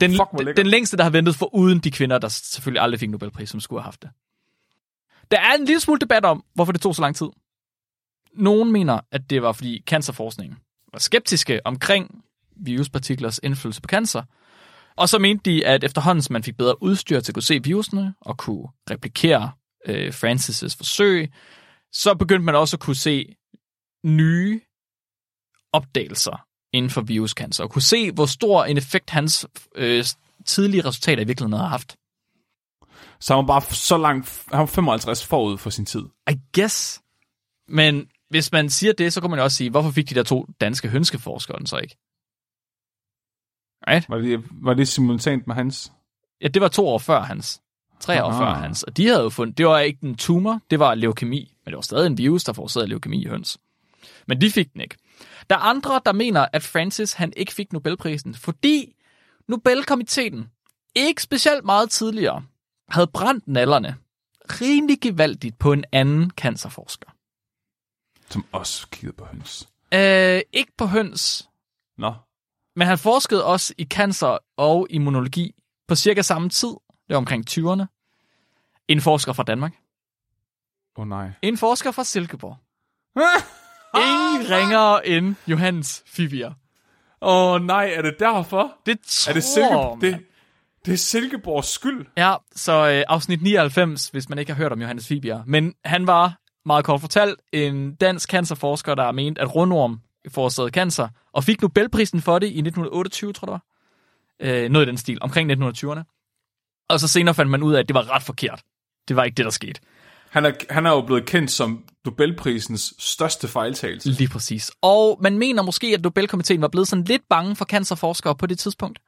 Den, Fuck, den, den længste, der har ventet for uden de kvinder, der selvfølgelig aldrig fik Nobelpris, som skulle have haft det. Der er en lille smule debat om, hvorfor det tog så lang tid. Nogen mener, at det var fordi cancerforskningen var skeptiske omkring viruspartiklers indflydelse på cancer. Og så mente de, at efterhånden som man fik bedre udstyr til at kunne se virusene og kunne replikere øh, Francis' forsøg, så begyndte man også at kunne se nye opdagelser inden for viruscancer, og kunne se, hvor stor en effekt hans øh, tidlige resultater i virkeligheden har haft. Så han var bare så langt, han var 55 forud for sin tid. I guess. Men hvis man siger det, så kan man jo også sige, hvorfor fik de der to danske hønskeforskere den så ikke? Right? Var det, var det simultant med hans? Ja, det var to år før hans. Tre år Ah. før hans. Og de havde jo fundet, det var ikke en tumor, det var leukemi. Men det var stadig en virus, der forårsagede leukemi i høns. Men de fik den ikke. Der er andre, der mener, at Francis han ikke fik Nobelprisen, fordi Nobelkomiteen ikke specielt meget tidligere havde brændt nallerne rimelig gevaldigt på en anden cancerforsker. Som også kiggede på høns. Øh, ikke på høns, Nå. Men han forskede også i cancer og immunologi på cirka samme tid. Det var omkring 20'erne. En forsker fra Danmark. Åh oh, nej. En forsker fra Silkeborg. Ingen ringere end Johannes Fibier. Åh oh, nej, er det derfor? Det tror Er det, Silke... det, det er Silkeborgs skyld? Ja, så øh, afsnit 99, hvis man ikke har hørt om Johannes Fibier. Men han var, meget kort fortalt, en dansk cancerforsker, der mente, at rundorm forårsagede cancer, og fik Nobelprisen for det i 1928, tror jeg det var. Øh, noget i den stil, omkring 1920'erne. Og så senere fandt man ud af, at det var ret forkert. Det var ikke det, der skete. Han er, han er jo blevet kendt som Nobelprisens største fejltagelse. Lige præcis. Og man mener måske, at Nobelkomiteen var blevet sådan lidt bange for cancerforskere på det tidspunkt.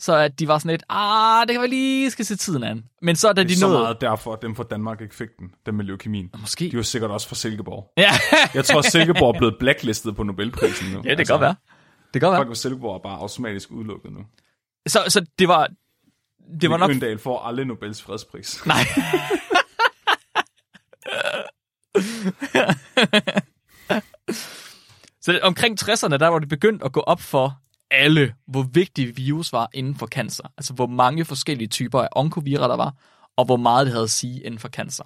Så at de var sådan lidt, ah, det kan vi lige skal se tiden an. Men så da Det er de så nåede... meget derfor, at dem fra Danmark ikke fik den, dem med leukemien. Måske. De var sikkert også fra Silkeborg. Ja, Jeg tror, Silkeborg er blevet blacklistet på Nobelprisen nu. ja det kan godt være. Det kan godt Folk være. fra Silkeborg er bare automatisk udelukket nu. Så, så det var... Det var nok... Øndal får aldrig Nobels fredspris. Nej. så omkring 60'erne, der var det begyndt at gå op for alle, hvor vigtig virus var inden for cancer. Altså, hvor mange forskellige typer af onkovirer der var, og hvor meget det havde at sige inden for cancer.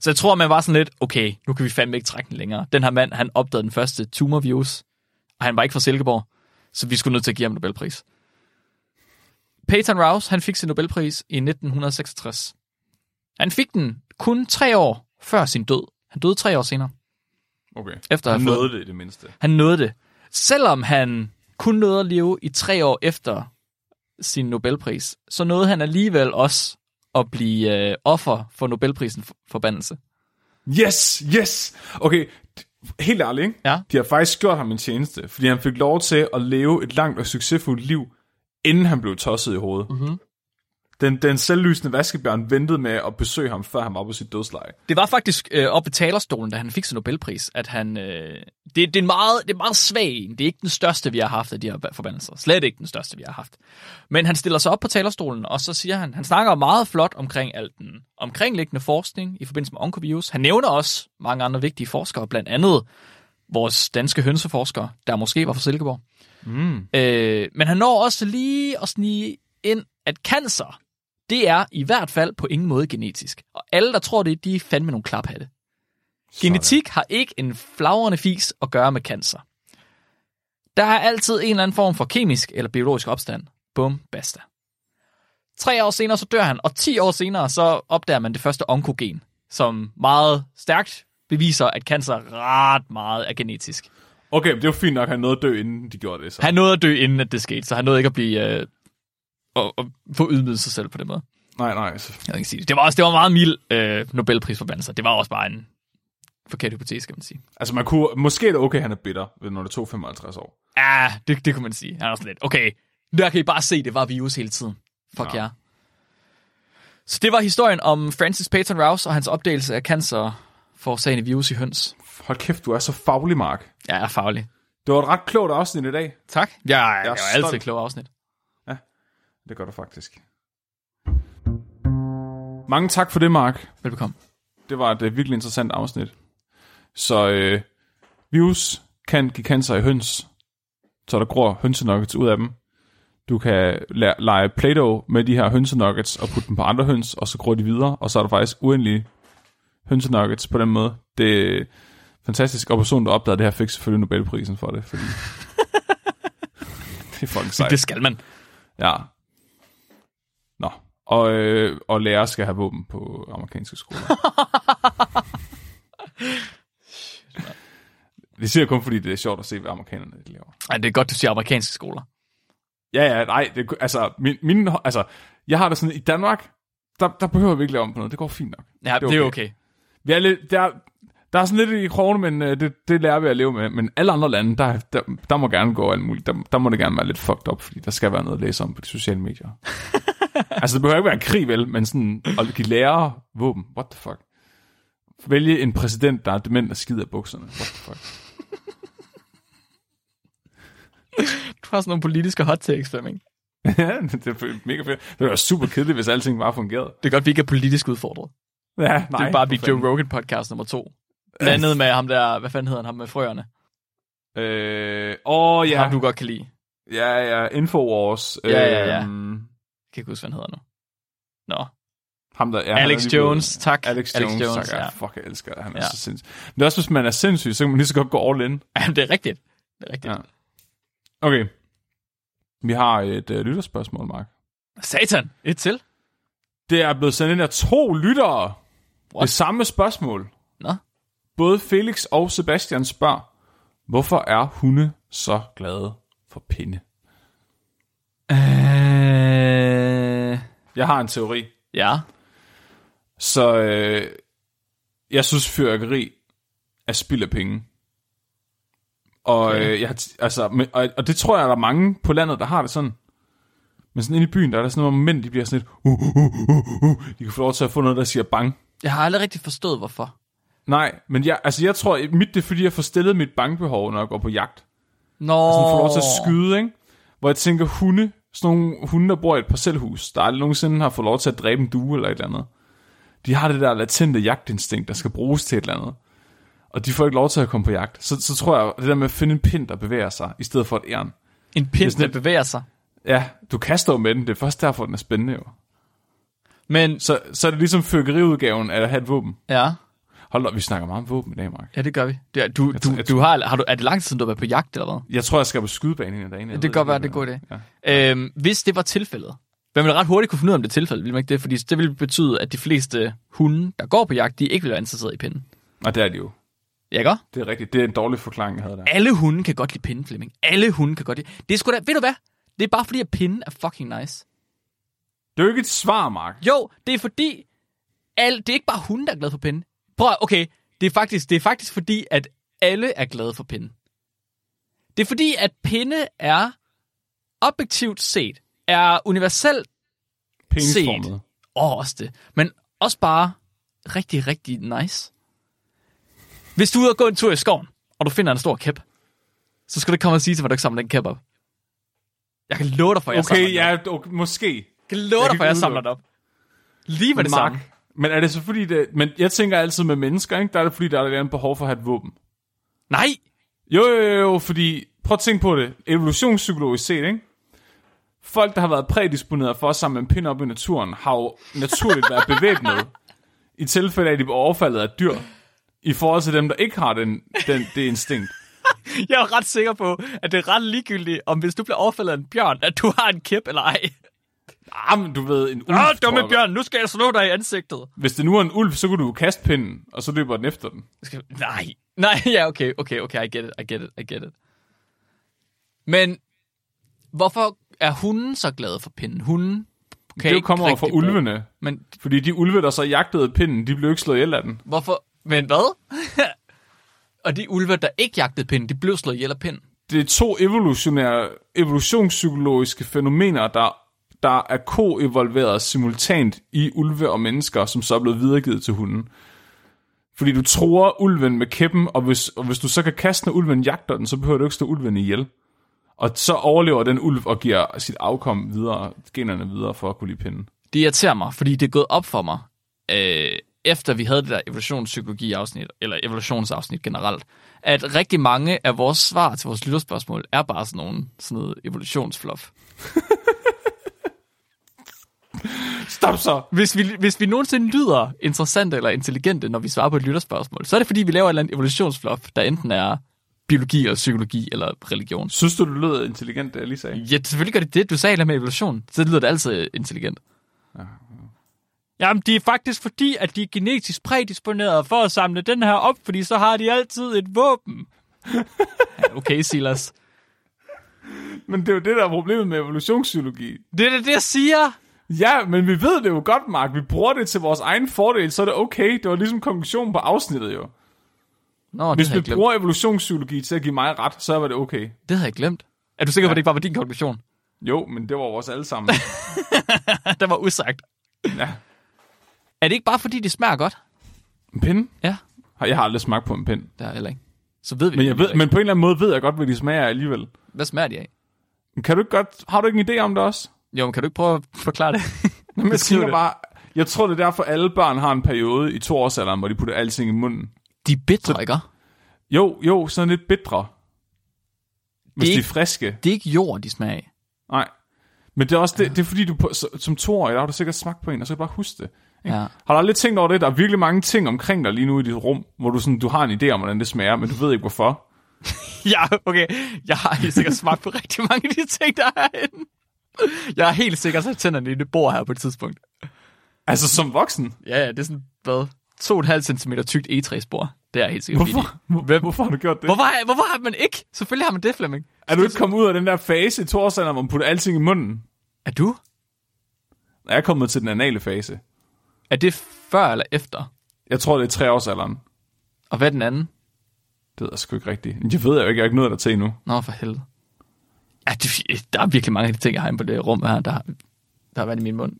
Så jeg tror, man var sådan lidt, okay, nu kan vi fandme ikke trække den længere. Den her mand, han opdagede den første tumorvirus, og han var ikke fra Silkeborg, så vi skulle nødt til at give ham Nobelpris. Peyton Rouse, han fik sin Nobelpris i 1966. Han fik den kun tre år før sin død. Han døde tre år senere. Okay. Efter Han fået- nåede det i det mindste. Han nåede det. Selvom han kun nåede at leve i tre år efter sin Nobelpris, så nåede han alligevel også at blive øh, offer for Nobelprisen for forbandelse. Yes, yes! Okay, helt ærligt, ikke? Ja. De har faktisk gjort ham en tjeneste, fordi han fik lov til at leve et langt og succesfuldt liv, inden han blev tosset i hovedet. Mm-hmm. Den, den selvlysende vaskebjørn ventede med at besøge ham, før han var på sit dødsleje. Det var faktisk øh, oppe ved talerstolen, da han fik sin Nobelpris, at han... Øh, det, det, er en meget, det er meget svag en. Det er ikke den største, vi har haft af de her forbandelser. Slet ikke den største, vi har haft. Men han stiller sig op på talerstolen, og så siger han, han snakker meget flot omkring alt den omkringliggende forskning i forbindelse med onkovirus. Han nævner også mange andre vigtige forskere, blandt andet vores danske hønseforskere, der måske var fra Silkeborg. Mm. Øh, men han når også lige at snige ind, at cancer, det er i hvert fald på ingen måde genetisk. Og alle, der tror det, de er fandme nogle klaphatte. Genetik har ikke en flagrende fis at gøre med cancer. Der er altid en eller anden form for kemisk eller biologisk opstand. Bum, basta. Tre år senere så dør han, og 10 år senere så opdager man det første onkogen, som meget stærkt beviser, at cancer ret meget er genetisk. Okay, det var fint nok, at han nåede at dø, inden de gjorde det. Så. Han nåede at dø, inden at det skete, så han nåede ikke at blive... Øh, at, at få ydmyget sig selv på den måde. Nej, nej. Jeg kan ikke sige det. Det var også det var meget mild øh, Nobelprisforbandelse. Det var også bare en forkert hypotese, kan man sige. Altså, man kunne... Måske er det okay, at han er bitter, når det tog 55 år. Ja, det, det kunne man sige. Han er også lidt, okay, der kan I bare se, det var virus hele tiden. Fuck ja. Ja. jer. Så det var historien om Francis Peyton Rouse og hans opdagelse af cancer forårsagende virus i høns. Hold kæft, du er så faglig, Mark. Jeg er faglig. Det var et ret klogt afsnit i dag. Tak. Jeg, jeg, jeg er stolt. altid klog afsnit. Det gør du faktisk. Mange tak for det, Mark. Velbekomme. Det var et uh, virkelig interessant afsnit. Så øh, virus kan give cancer i høns, så der gror hønsenuggets ud af dem. Du kan la- lege Play-Doh med de her hønsenuggets og putte dem på andre høns, og så gror de videre, og så er der faktisk uendelige hønsenuggets på den måde. Det er fantastisk, og personen, der opdagede det her, fik selvfølgelig Nobelprisen for det, fordi det er fucking sejt. Det skal man. Ja. Og, øh, og lærere skal have våben på amerikanske skoler. det siger jeg kun, fordi det er sjovt at se, hvad amerikanerne de laver. Ej, det er godt, du siger amerikanske skoler. Ja, ja, nej, det, altså, min, min, altså, jeg har det sådan, i Danmark, der, der behøver vi ikke lave om på noget, det går fint nok. Ja, det er, det er okay. Vi er lidt, der, der er sådan lidt i krogen, men øh, det, det lærer vi at leve med. Men alle andre lande, der, der, der må gerne gå alt muligt. Der, der må det gerne være lidt fucked up, fordi der skal være noget at læse om på de sociale medier. altså, det behøver ikke være en krig, vel? Men sådan, at give lærere våben. What the fuck? Vælge en præsident, der er dement og skider af bukserne. What the fuck? Du har sådan nogle politiske hot takes, Flemming. ja, det er mega fedt. Det var super kedeligt, hvis alting bare fungerede. Det er godt, vi ikke er politisk udfordret. Ja, nej. det er bare blive. Joe Rogan podcast nummer to. Blandet med ham der, hvad fanden hedder han, ham med frøerne? Øh, åh, Ja. Ham du godt kan lide. Ja, ja, Infowars. Ja, ja, ja. Øhm, kan ikke huske, hvad han hedder nu. Nå. ham der, ja, Alex han Jones, blevet- tak. Alex Alex Jones, Jones, tak. Ja. ja. Fuck, jeg elsker det. Han er Ja. så sindssyg. Men det er også, hvis man er sindssyg, så kan man lige så godt gå all in. Jamen, det er rigtigt. Det er rigtigt. Ja. Okay. Vi har et uh, lytterspørgsmål, Mark. Satan! Et til? Det er blevet sendt ind af to lyttere. What? Det samme spørgsmål. Nå. Både Felix og Sebastian spørger, hvorfor er hunde så glade for pinde? Øh... Jeg har en teori. Ja. Så øh, jeg synes, fyrværkeri er spild af penge. Og, Okay. øh, jeg, altså, men, og, og det tror jeg, der er mange på landet, der har det sådan. Men sådan inde i byen, der er der sådan nogle mænd, de bliver sådan lidt, uh, uh, uh, uh, uh. de kan få lov til at få noget, der siger bang. Jeg har aldrig rigtig forstået, hvorfor. Nej, men jeg, altså jeg tror, mit det er, fordi jeg får stillet mit bangbehov, når jeg går på jagt. Nå. Sådan får lov til at skyde, ikke? Hvor jeg tænker, hunde, sådan nogle hunde, der bor i et parcelhus, der aldrig nogensinde har fået lov til at dræbe en due eller et eller andet. De har det der latente jagtinstinkt, der skal bruges til et eller andet. Og de får ikke lov til at komme på jagt. Så, så tror jeg, det der med at finde en pind, der bevæger sig, i stedet for et ærn. En pind, der bevæger sig. Ja, du kaster jo med den. Det er først derfor, den er spændende jo. Men, Så, så er det ligesom fyrkeriudgaven af at have et våben. ja. Hold da, vi snakker meget om våben i dag, Mark. Ja, det gør vi. Det er, du, tror- du, jeg du har, har du, er det lang tid siden, du har været på jagt, eller hvad? Jeg tror, jeg skal på skydebanen i dag. Det kan godt være, det er en god idé. Ja. Øhm, hvis det var tilfældet, hvad man ret hurtigt kunne finde ud af, om det er tilfældet, ville man ikke det? Fordi det ville betyde, at de fleste hunde, der går på jagt, de ikke vil være interesseret i pinden. Og det er det jo. Ja, ikke? Det er rigtigt. Det er en dårlig forklaring, jeg havde der. Alle hunde kan godt lide pinden, Flemming. Alle hunde kan godt lide. Det er sgu da, ved du hvad? Det er bare fordi, at pinden er fucking nice. Det er jo ikke et svar, Mark. Jo, det er fordi, al, det er ikke bare hunde, der er glade for pinden. Prøv okay, det er, faktisk, det er faktisk fordi, at alle er glade for pinden. Det er fordi, at pinde er, objektivt set, er universelt Penisformet. Åh, også det. Men også bare rigtig, rigtig nice. Hvis du er ude og gå en tur i skoven, og du finder en stor kæp, så skal du komme og sige til mig, at du ikke samler den kæp op. Jeg kan love dig for, at jeg samler Okay, den op. ja, okay, måske. Jeg kan love Jeg dig for, at jeg samler den op. Lige med det Mark. samme. Men er det så fordi, det, men jeg tænker altid med mennesker, ikke? der er det fordi, der er et andet behov for at have et våben. Nej! Jo, jo, jo, jo, fordi, prøv at tænke på det, evolutionspsykologisk set, ikke? Folk, der har været prædisponeret for at samle en pind op i naturen, har jo naturligt været bevæbnet, i tilfælde af, at de bliver overfaldet af dyr, i forhold til dem, der ikke har den, den, det instinkt. Jeg er ret sikker på, at det er ret ligegyldigt, om hvis du bliver overfaldet af en bjørn, at du har en kæp eller ej. Ah, men du ved, en ulv, tror dumme bjørn, nu skal jeg slå dig i ansigtet. Hvis det nu er en ulv, så kunne du kaste pinden, og så løber den efter den. Skal... Nej, nej, ja, okay, okay, okay, I get it, I get it, I get it. Men hvorfor er hunden så glad for pinden? Hunden kan det kommer fra bruge- ulvene. Men Fordi de ulve, der så jagtede pinden, de blev ikke slået ihjel af den. hvorfor? Men hvad? Og de ulve, der ikke jagtede pinden, de blev slået ihjel af pinden. Det er to evolutionære, evolutionspsykologiske fænomener, der, der er ko-evolveret simultant i ulve og mennesker, som så er blevet videregivet til hunden. Fordi du tror ulven med kæppen, og hvis, og hvis du så kan kaste, når ulven jagter den, så behøver du ikke stå ulven ihjel. Og så overlever den ulv og giver sit afkom videre, generne videre for at kunne lide pinden. Det irriterer mig, fordi det er gået op for mig, øh, efter vi havde det der evolutionspsykologi-afsnit, eller evolutionsafsnit generelt, at rigtig mange af vores svar til vores lytterspørgsmål er bare sådan, nogle, sådan noget evolutionsfluff. Stop så! Hvis vi, hvis vi nogensinde lyder interessante eller intelligente, når vi svarer på et lytterspørgsmål, så er det fordi, vi laver et eller andet evolutionsfluff, der enten er biologi eller psykologi eller religion. Synes du, du lød intelligent, det jeg lige sagde? Ja, selvfølgelig gør det det. Du sagde det med evolution. Så lyder det altid intelligent. Jamen, det er faktisk fordi, at de er genetisk prædisponeret for at samle den her op, fordi så har de altid et våben. ja, okay, Silas. Men det er jo det, der er problemet med evolutionspsykologi. Det er det, jeg siger. Ja, men vi ved det jo godt, Mark. Vi bruger det til vores egen fordel, så er det okay. Det var ligesom konklusionen på afsnittet jo. Nå, Hvis vi bruger evolutionspsykologi til at give mig ret, så var det okay. Det havde jeg glemt. Er du sikker på, at det ikke bare var din konklusion? Jo, men det var vores alle sammen. det var usagt. ja. Er det ikke bare fordi, det smager godt? En pind? Ja, Jeg har aldrig smagt på en pind. det er heller ikke. Så ved vi Men, jeg ved, men på en eller anden måde ved jeg godt, hvad de smager af alligevel. hvad smager de af? Kan du ikke godt, har du ikke en idé om det også? Jo, men kan du ikke prøve at forklare det? Men jeg tænker det. bare, jeg tror det er derfor, alle børn har en periode i toårsalderen, hvor de putter alting i munden. De er bitre, ikke? Jo, jo, sådan lidt bitre. Hvis Det er de er ikke- friske. Det er ikke jord, de smager af. Nej. Men det er også det, det er fordi, du på, så- som toårig, der har du sikkert smagt på en, og så kan du bare huske det. Ja. Har du aldrig tænkt over det? Der er virkelig mange ting omkring dig lige nu i dit rum, hvor du, sådan, du har en idé om, hvordan det smager, men du ved ikke hvorfor. ja, okay. Jeg har helt sikkert smagt på rigtig mange af de ting, der er herinde. Jeg har helt sikkert sat tænderne i det bord her på et tidspunkt. Altså som voksen. Ja, ja, det er sådan, hvad? 2,5 cm tykt egetræsbord. Det er helt sikkert Hvorfor. Hvor, hvorfor har du gjort det? Hvorfor, har- hvorfor har man ikke? Selvfølgelig har man det, Flemming. Er du ikke kommet ud af den der fase i toårsalderen, hvor man putter alting i munden? Er du? Jeg er kommet til den anale fase. Er det før eller efter? Jeg tror, det er treårsalderen. Og hvad er den anden? Det ved jeg sgu ikke rigtigt. Jeg ved jeg jo ikke, jeg har ikke nået der til endnu. Nå, for helvede. Ja, det, der er virkelig mange af de ting, jeg har inde på det rum her, der, der har været i min mund.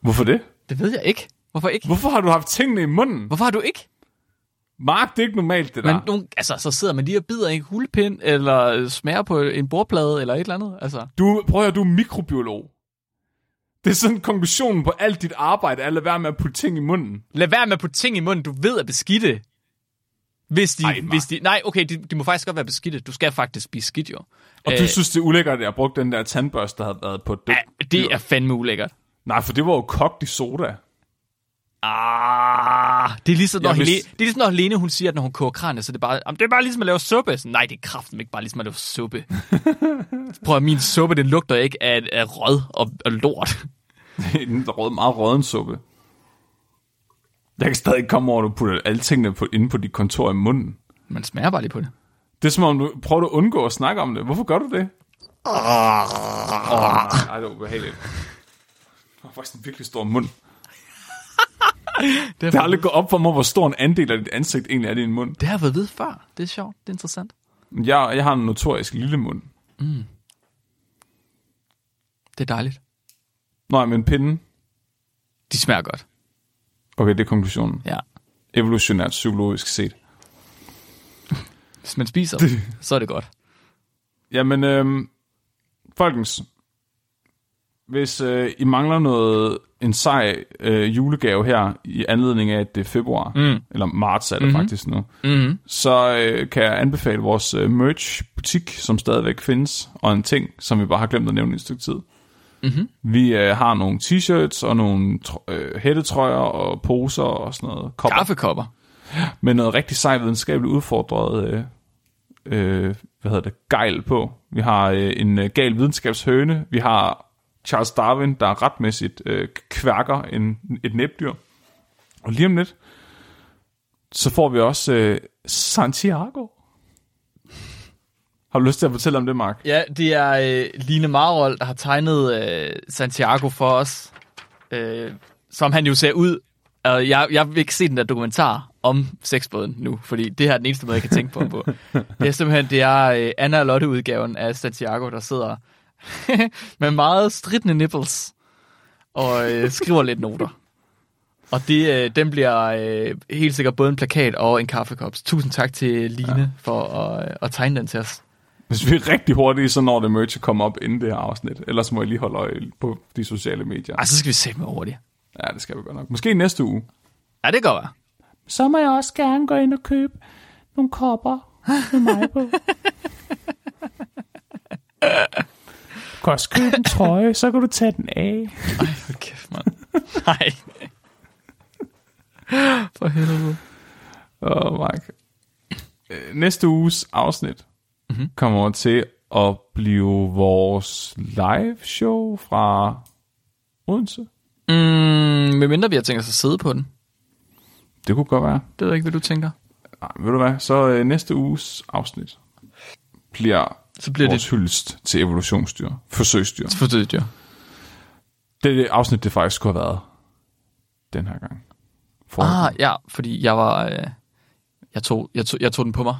Hvorfor det? Det ved jeg ikke. Hvorfor ikke? Hvorfor har du haft tingene i munden? Hvorfor har du ikke? Mark, det er ikke normalt, det der. Men nogle, altså, så sidder man lige og bider i en hulepind, eller smager på en bordplade, eller et eller andet. Altså, Du, prøv at høre, du er mikrobiolog. Det er sådan konklusionen på alt dit arbejde, er at lade være med at putte ting i munden. lad være med at putte ting i munden, du ved er beskidte. Hvis de, Ej, Mark. hvis de, nej, okay, de, de må faktisk godt være beskidte. Du skal faktisk blive skidt, jo. Og øh, du synes, det er ulækkert, at jeg har brugt den der tandbørste, der havde været på det. ja, det er fandme ulækkert. Nej, for det var jo kogt i soda. Ah, det er ligesom, når, Ja, hvis- Helene, det er ligesom, når Helene, hun siger, at når hun koger kranier, så det er bare, det er bare ligesom at lave suppe. Så, nej, det er kraften ikke bare ligesom at lave suppe. Prøv at min suppe, den lugter ikke af, af rød og, og lort. en rød, meget røden suppe. Jeg kan stadig komme over, at du putter alle tingene på, inde på dit kontor i munden. Man smager bare lige på det. Det er som om, du prøver at undgå at snakke om det. Hvorfor gør du det? Åh, oh, ej, det er ubehageligt. Du har faktisk en virkelig stor mund. Det Det har aldrig gået op for mig, hvor stor en andel af dit ansigt egentlig er i din mund. det har jeg vide før. Det er sjovt. Det er interessant. Jeg, jeg har en notorisk lille mund. Det er dejligt. Nej, men pinden. De smager godt. Okay, det er konklusionen. Ja. Evolutionært psykologisk set. Hvis man spiser dem, så er det godt. Jamen, øhm, folkens. Hvis øh, I mangler noget, en sej øh, julegave her, i anledning af, at det er februar, mm. eller marts er det mm-hmm. faktisk nu, Mm-hmm. så øh, kan jeg anbefale vores øh, merch-butik, som stadigvæk findes, og en ting, som vi bare har glemt at nævne i et stykke tid. Mm-hmm. Vi øh, har nogle t-shirts og nogle øh, hættetrøjer og poser og sådan noget. Kopper Kaffekopper. med noget rigtig sej videnskabeligt udfordret, øh, øh, hvad hedder det, gejl på. Vi har øh, en øh, gal videnskabshøne. Vi har Charles Darwin, der retmæssigt øh, kværker en, et næbdyr. Og lige om lidt, så får vi også øh, Santiago. Har du lyst til at fortælle om det, Mark? Ja, det er øh, Line Marol, der har tegnet øh, Santiago for os. Øh, som han jo ser ud. Og jeg, jeg vil ikke se den der dokumentar om sexbåden nu, fordi det her er den eneste måde, jeg kan tænke på. på. Det er simpelthen, det er øh, Anna og Lotte udgaven af Santiago, der sidder med meget stridende nipples og øh, skriver lidt noter. Og det, øh, den bliver øh, helt sikkert både en plakat og en kaffekop. Tusind tak til Line ja. for at, øh, at tegne den til os. Hvis vi er rigtig hurtige, så når det merch at komme op inden det her afsnit. Ellers må jeg lige holde øje på de sociale medier. Ej, så skal vi se med over det. Ja, det skal vi godt nok. Måske næste uge. Ja, det går være. så må jeg også gerne gå ind og købe nogle kopper med mig på. Du kan også købe en trøje, så kan du tage den af. Ej, for kæft, mand. Nej. For helvede. Åh, oh, Mark. Øh, Næste uges afsnit mm-hmm. kommer til at blive vores live show fra Odense. Mm, medmindre vi har tænkt os at sidde på den. Det kunne godt være. Det ved jeg ikke, hvad du tænker. Nej, ved du hvad? Så øh, næste uges afsnit bliver, Så bliver vores det hyldest til evolutionsdyr. Forsøgsdyr. for det, er det afsnit, det faktisk skulle have været den her gang. For Ah, ja, fordi jeg var... Øh, jeg, tog, jeg, tog, jeg tog den på mig.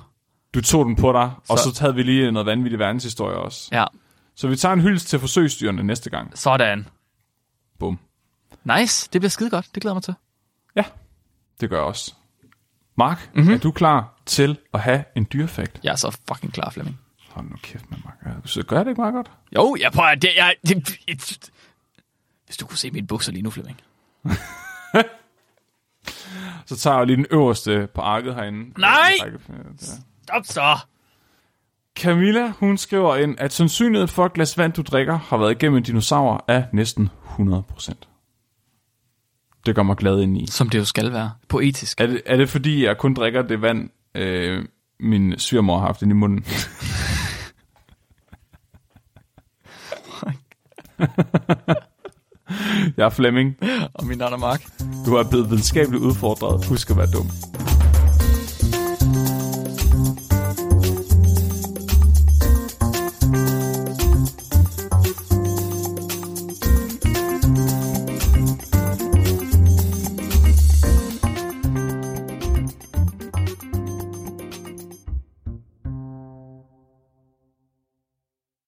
Du tog den på dig, og Så- så havde vi lige noget vanvittig verdenshistorie også. Ja, Så vi tager en hyldest til forsøgsdyrene næste gang. sådan. Bum. Nice, det bliver skide godt. Det glæder mig til. Ja, det gør jeg også. Mark, mm-hmm. er du klar til at have en dyrfakt? Jeg er så fucking klar, Flemming. Hold nu kæft med mig. Så gør jeg det ikke meget godt? Jo, jeg prøver, det, jeg, det, det, hvis du kunne se mine bukser lige nu, Flemming. Så tager jeg lige den øverste på arket herinde. Nej! Stop så! Camilla, hun skriver ind, at sandsynligheden for, at glas vand, du drikker, har været igennem en dinosaur, er næsten 100%. Det gør mig glad ind i. Som det jo skal være. Poetisk. Er det, er det fordi, jeg kun drikker det vand, øh, min svigermor har haft ind i munden? jeg er Flemming. Og min navn er Mark. Du er blevet videnskabeligt udfordret. Husk at være dum.